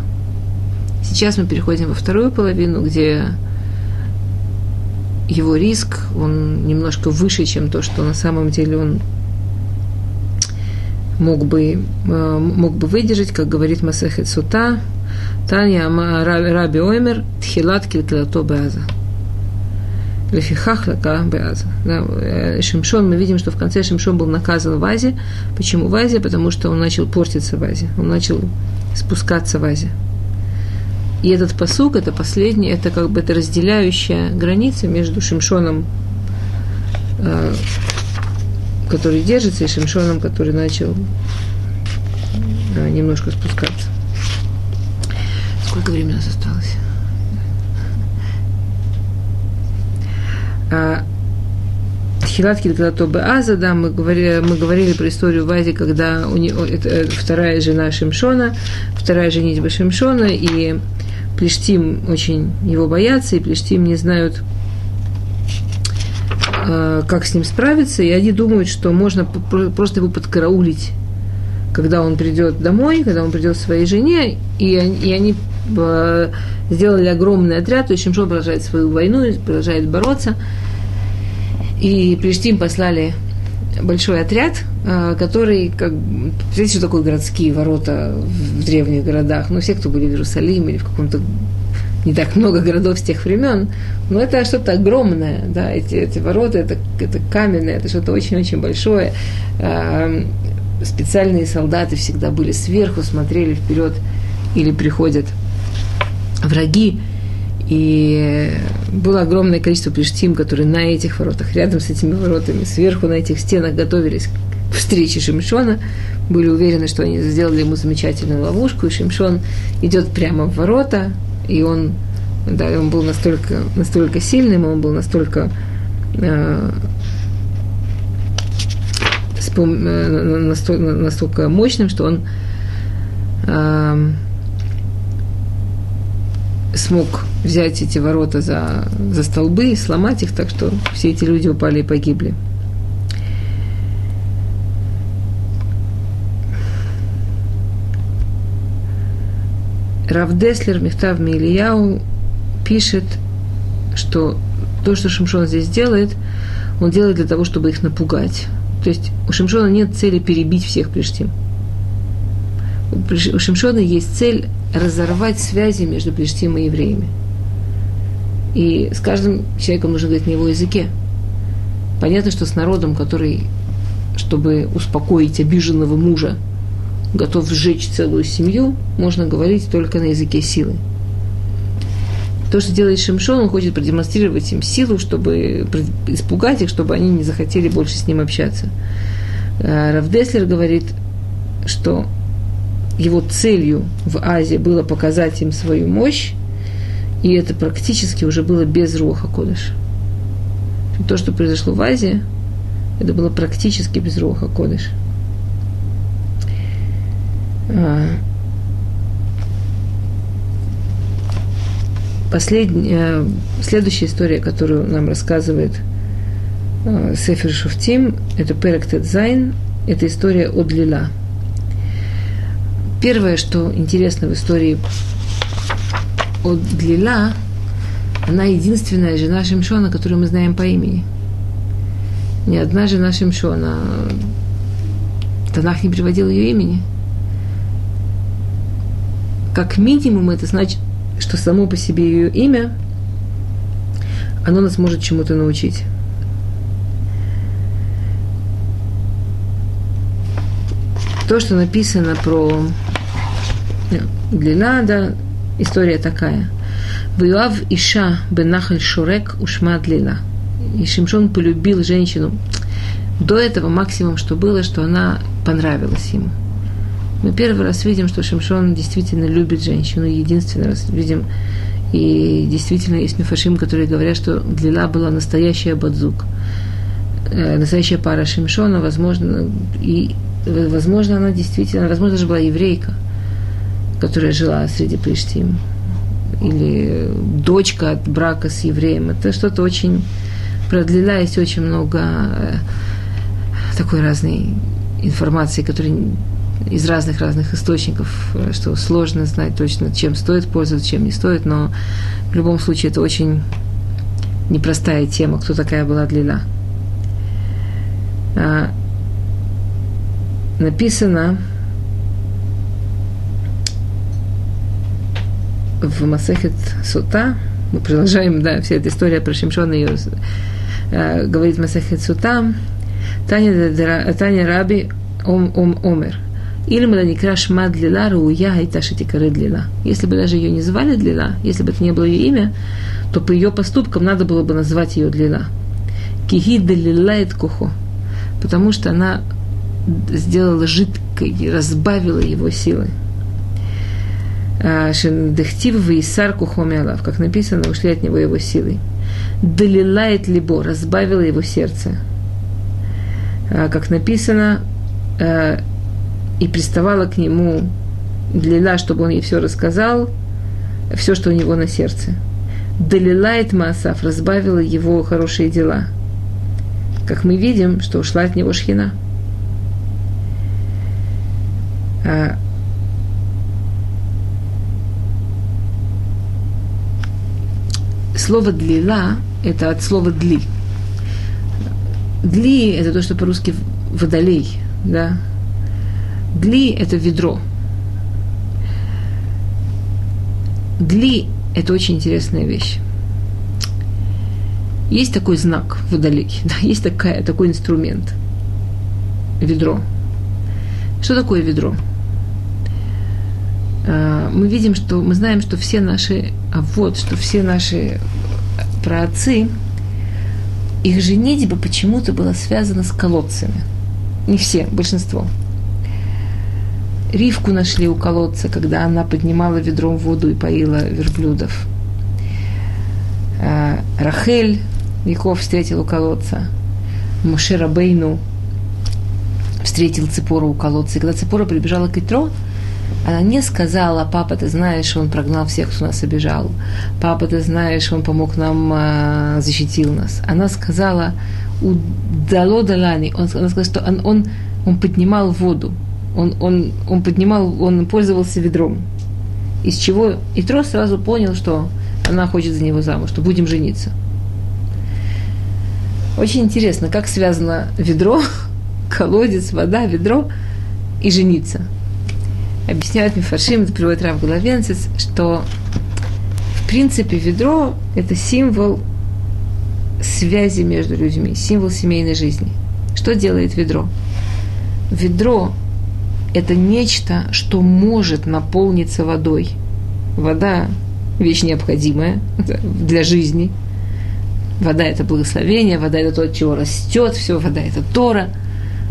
[SPEAKER 1] Сейчас мы переходим во вторую половину, где его риск, он немножко выше, чем то, что на самом деле он мог бы, э, мог бы выдержать, как говорит Масехет Сута, Таня Раби Оймер, Тхилат Килтилато Беаза. Лефихах Беаза. Да, э, Шимшон, мы видим, что в конце Шимшон был наказан в Азе. Почему в Азе? Потому что он начал портиться в Азе. Он начал спускаться в Азе. И этот посук, это последний, это как бы это разделяющая граница между Шимшоном, э, который держится, и Шимшоном, который начал э, немножко спускаться. Сколько времени у нас осталось? А, Хилат Килкалато Беаза, да, мы говорили, мы говорили про историю в Азе, когда у него, это, э, вторая жена Шимшона, вторая женитьба Шимшона, и Плештим очень его боятся, и Плештим не знают, как с ним справиться, и они думают, что можно просто его подкараулить, когда он придет домой, когда он придет своей жене, и, и они э, сделали огромный отряд, есть Шимшон продолжает свою войну, продолжает бороться, и Плештим послали большой отряд, э, который, как, знаете, что такое городские ворота в древних городах? Ну, все, кто были в Иерусалиме или в каком-то не так много городов с тех времен, но это что-то огромное, да, эти, эти ворота, это, это каменное, это что-то очень-очень большое. Э, специальные солдаты всегда были сверху, смотрели вперед или приходят враги, и было огромное количество плештим, которые на этих воротах, рядом с этими воротами, сверху на этих стенах готовились к встрече Шимшона, были уверены, что они сделали ему замечательную ловушку, и Шимшон идет прямо в ворота, и он, да, он был настолько, настолько сильным, он был настолько э, э настолько, настолько мощным, что он э, смог взять эти ворота за, за столбы и сломать их, так что все эти люди упали и погибли. Равдеслер Мехтав Милияу пишет, что то, что Шимшон здесь делает, он делает для того, чтобы их напугать. То есть у Шимшона нет цели перебить всех Плештим. У Шимшона есть цель разорвать связи между Плештим и евреями. И с каждым человеком нужно говорить на его языке. Понятно, что с народом, который, чтобы успокоить обиженного мужа, готов сжечь целую семью, можно говорить только на языке силы. То, что делает Шимшон, он хочет продемонстрировать им силу, чтобы испугать их, чтобы они не захотели больше с ним общаться. Э, Равдеслер говорит, что его целью в Азии было показать им свою мощь, и это практически уже было без Руха Кодыш. То, что произошло в Азии, это было практически без Руха Кодыш. Последняя, следующая история, которую нам рассказывает Сефер Шуфтим, это Перек Тедзайн, это история от Лила – Первое, что интересно в истории от Глила, она единственная жена Шимшона, которую мы знаем по имени. Ни одна жена Шимшона. Танах не приводил ее имени. Как минимум это значит, что само по себе ее имя, оно нас может чему-то научить. То, что написано про длина, да, история такая. Вилав Иша бенахаль Шурек ушма длина. И Шимшон полюбил женщину. До этого максимум, что было, что она понравилась ему. Мы первый раз видим, что Шимшон действительно любит женщину, единственный раз видим. И действительно есть мифашим, которые говорят, что Длила была настоящая бадзук. Э, настоящая пара Шимшона, возможно, и возможно, она действительно, возможно, даже была еврейка – которая жила среди Плештим, или дочка от брака с евреем. Это что-то очень... Про есть очень много э, такой разной информации, которая из разных-разных источников, что сложно знать точно, чем стоит пользоваться, чем не стоит, но в любом случае это очень непростая тема, кто такая была Длила. А, написано в Масехет Сута, мы продолжаем, да, вся эта история про Шимшона ее э, говорит Масехет Сута, Таня, Таня Раби ом, ом, Омер. Или Маданикра Шма Длила Руя Айташи Тикары Длила. Если бы даже ее не звали Длила, если бы это не было ее имя, то по ее поступкам надо было бы назвать ее Длила. Киги Длила Кухо. Потому что она сделала жидкой, разбавила его силы. А, Шендехтив Исар Кухомиалав, как написано, ушли от него его силой. Далилает либо, разбавила его сердце. А, как написано, а, и приставала к нему Длила, чтобы он ей все рассказал, все, что у него на сердце. Далилает Маасав, разбавила его хорошие дела. Как мы видим, что ушла от него шхина. Слово «длила» – это от слова «дли». «Дли» – это то, что по-русски «водолей», да? «Дли» – это ведро. «Дли» – это очень интересная вещь. Есть такой знак водолей, да, есть такая, такой инструмент. Ведро. Что такое ведро? А, мы видим, что мы знаем, что все наши, а вот, что все наши праотцы, их женитьба почему-то была связана с колодцами. Не все, большинство. Ривку нашли у колодца, когда она поднимала ведром воду и поила верблюдов. А, Рахель Яков встретил у колодца. Мушера Бейну встретил Ципору у колодца. И когда Ципора прибежала к Итро, она не сказала, папа, ты знаешь, он прогнал всех, кто нас обижал. Папа, ты знаешь, он помог нам, э, защитил нас. Она сказала, удало далани. Он, она сказала, что он, он, он поднимал воду. Он, он, он поднимал, он пользовался ведром. Из чего Итро сразу понял, что она хочет за него замуж, что будем жениться. Очень интересно, как связано ведро, колодец, вода, ведро и жениться – объясняют Мифаршим, это приводит Рав Головенцец, что в принципе ведро – это символ связи между людьми, символ семейной жизни. Что делает ведро? Ведро – это нечто, что может наполниться водой. Вода – вещь необходимая для жизни. Вода – это благословение, вода – это то, от чего растет все, вода – это Тора.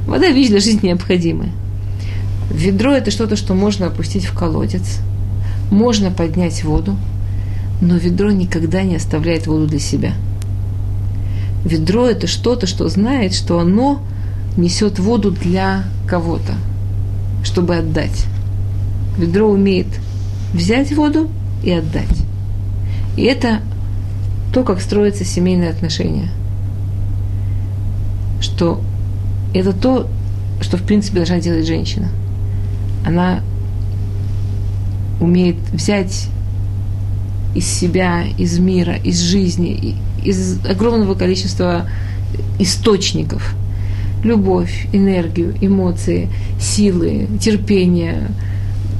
[SPEAKER 1] Вода – вещь для жизни необходимая. Ведро – это что-то, что можно опустить в колодец, можно поднять воду, но ведро никогда не оставляет воду для себя. Ведро – это что-то, что знает, что оно несет воду для кого-то, чтобы отдать. Ведро умеет взять воду и отдать. И это то, как строятся семейные отношения. Что это то, что в принципе должна делать женщина – она умеет взять из себя, из мира, из жизни, из огромного количества источников любовь, энергию, эмоции, силы, терпение,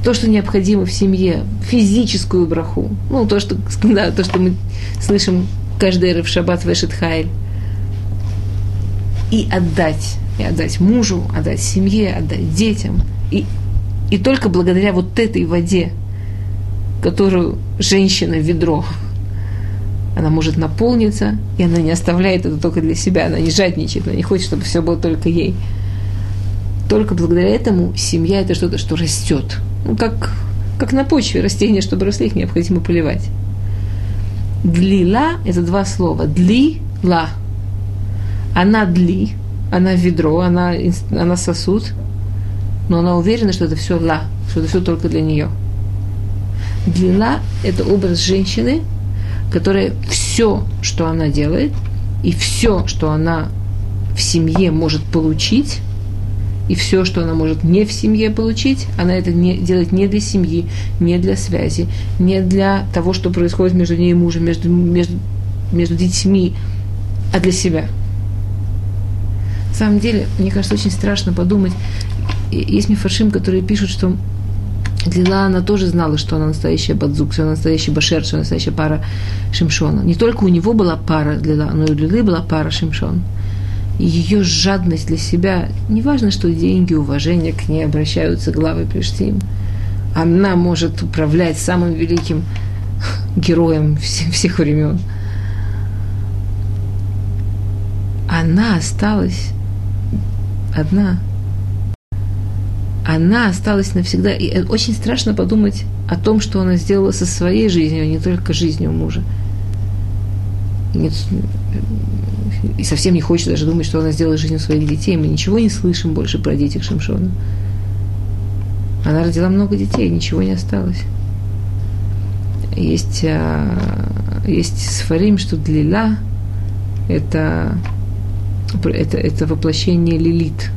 [SPEAKER 1] то, что необходимо в семье, физическую браху, ну, то, что, да, то, что мы слышим каждый раз в шаббат вешет хайль, и отдать, и отдать мужу, отдать семье, отдать детям, и и только благодаря вот этой воде, которую женщина ведро, она может наполниться, и она не оставляет это только для себя, она не жадничает, она не хочет, чтобы все было только ей. Только благодаря этому семья – это что-то, что растет. Ну, как, как на почве растения, чтобы росли, их необходимо поливать. Длила – это два слова. Дли-ла. Она дли, она ведро, она, она сосуд – но она уверена, что это все ла, что это все только для нее. Длина – это образ женщины, которая все, что она делает, и все, что она в семье может получить, И все, что она может не в семье получить, она это не, делает не для семьи, не для связи, не для того, что происходит между ней и мужем, между, между, между детьми, а для себя. На самом деле, мне кажется, очень страшно подумать. Есть мифашим, которые пишут, что Лила, она тоже знала, что она настоящая бадзук, что она настоящий башер, что она настоящая пара Шимшона. Не только у него была пара Лила, но и у Лилы была пара Шимшон. Ее жадность для себя, неважно, что деньги, уважение к ней обращаются главы Плештим, она может управлять самым великим героем всех времен. Она осталась одна – она осталась навсегда. И очень страшно подумать о том, что она сделала со своей жизнью, а не только жизнью мужа. Нет, и совсем не хочется даже думать, что она сделала жизнью своих детей. Мы ничего не слышим больше про детей Шимшона. Она родила много детей, ничего не осталось. Есть, а, есть сфарим, что длила это, это, это воплощение лилит.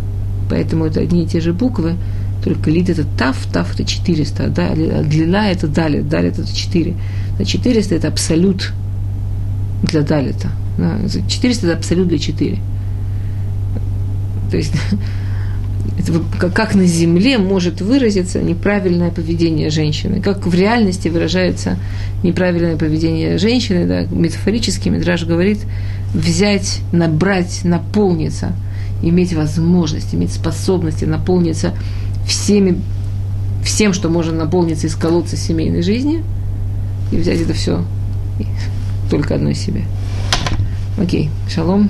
[SPEAKER 1] Поэтому это одни и те же буквы, только лид это тав, тав это 400, да, а длина это далит, далит это 4. 400 это абсолют для далита. Да, 400 это абсолют для 4. То есть это как на земле может выразиться неправильное поведение женщины, как в реальности выражается неправильное поведение женщины, да, метафорически Мидраж говорит, взять, набрать, наполниться, иметь возможность, иметь способности наполниться всеми, всем, что можно наполниться из колодца семейной жизни, и взять это все только одной себе. Окей, шалом.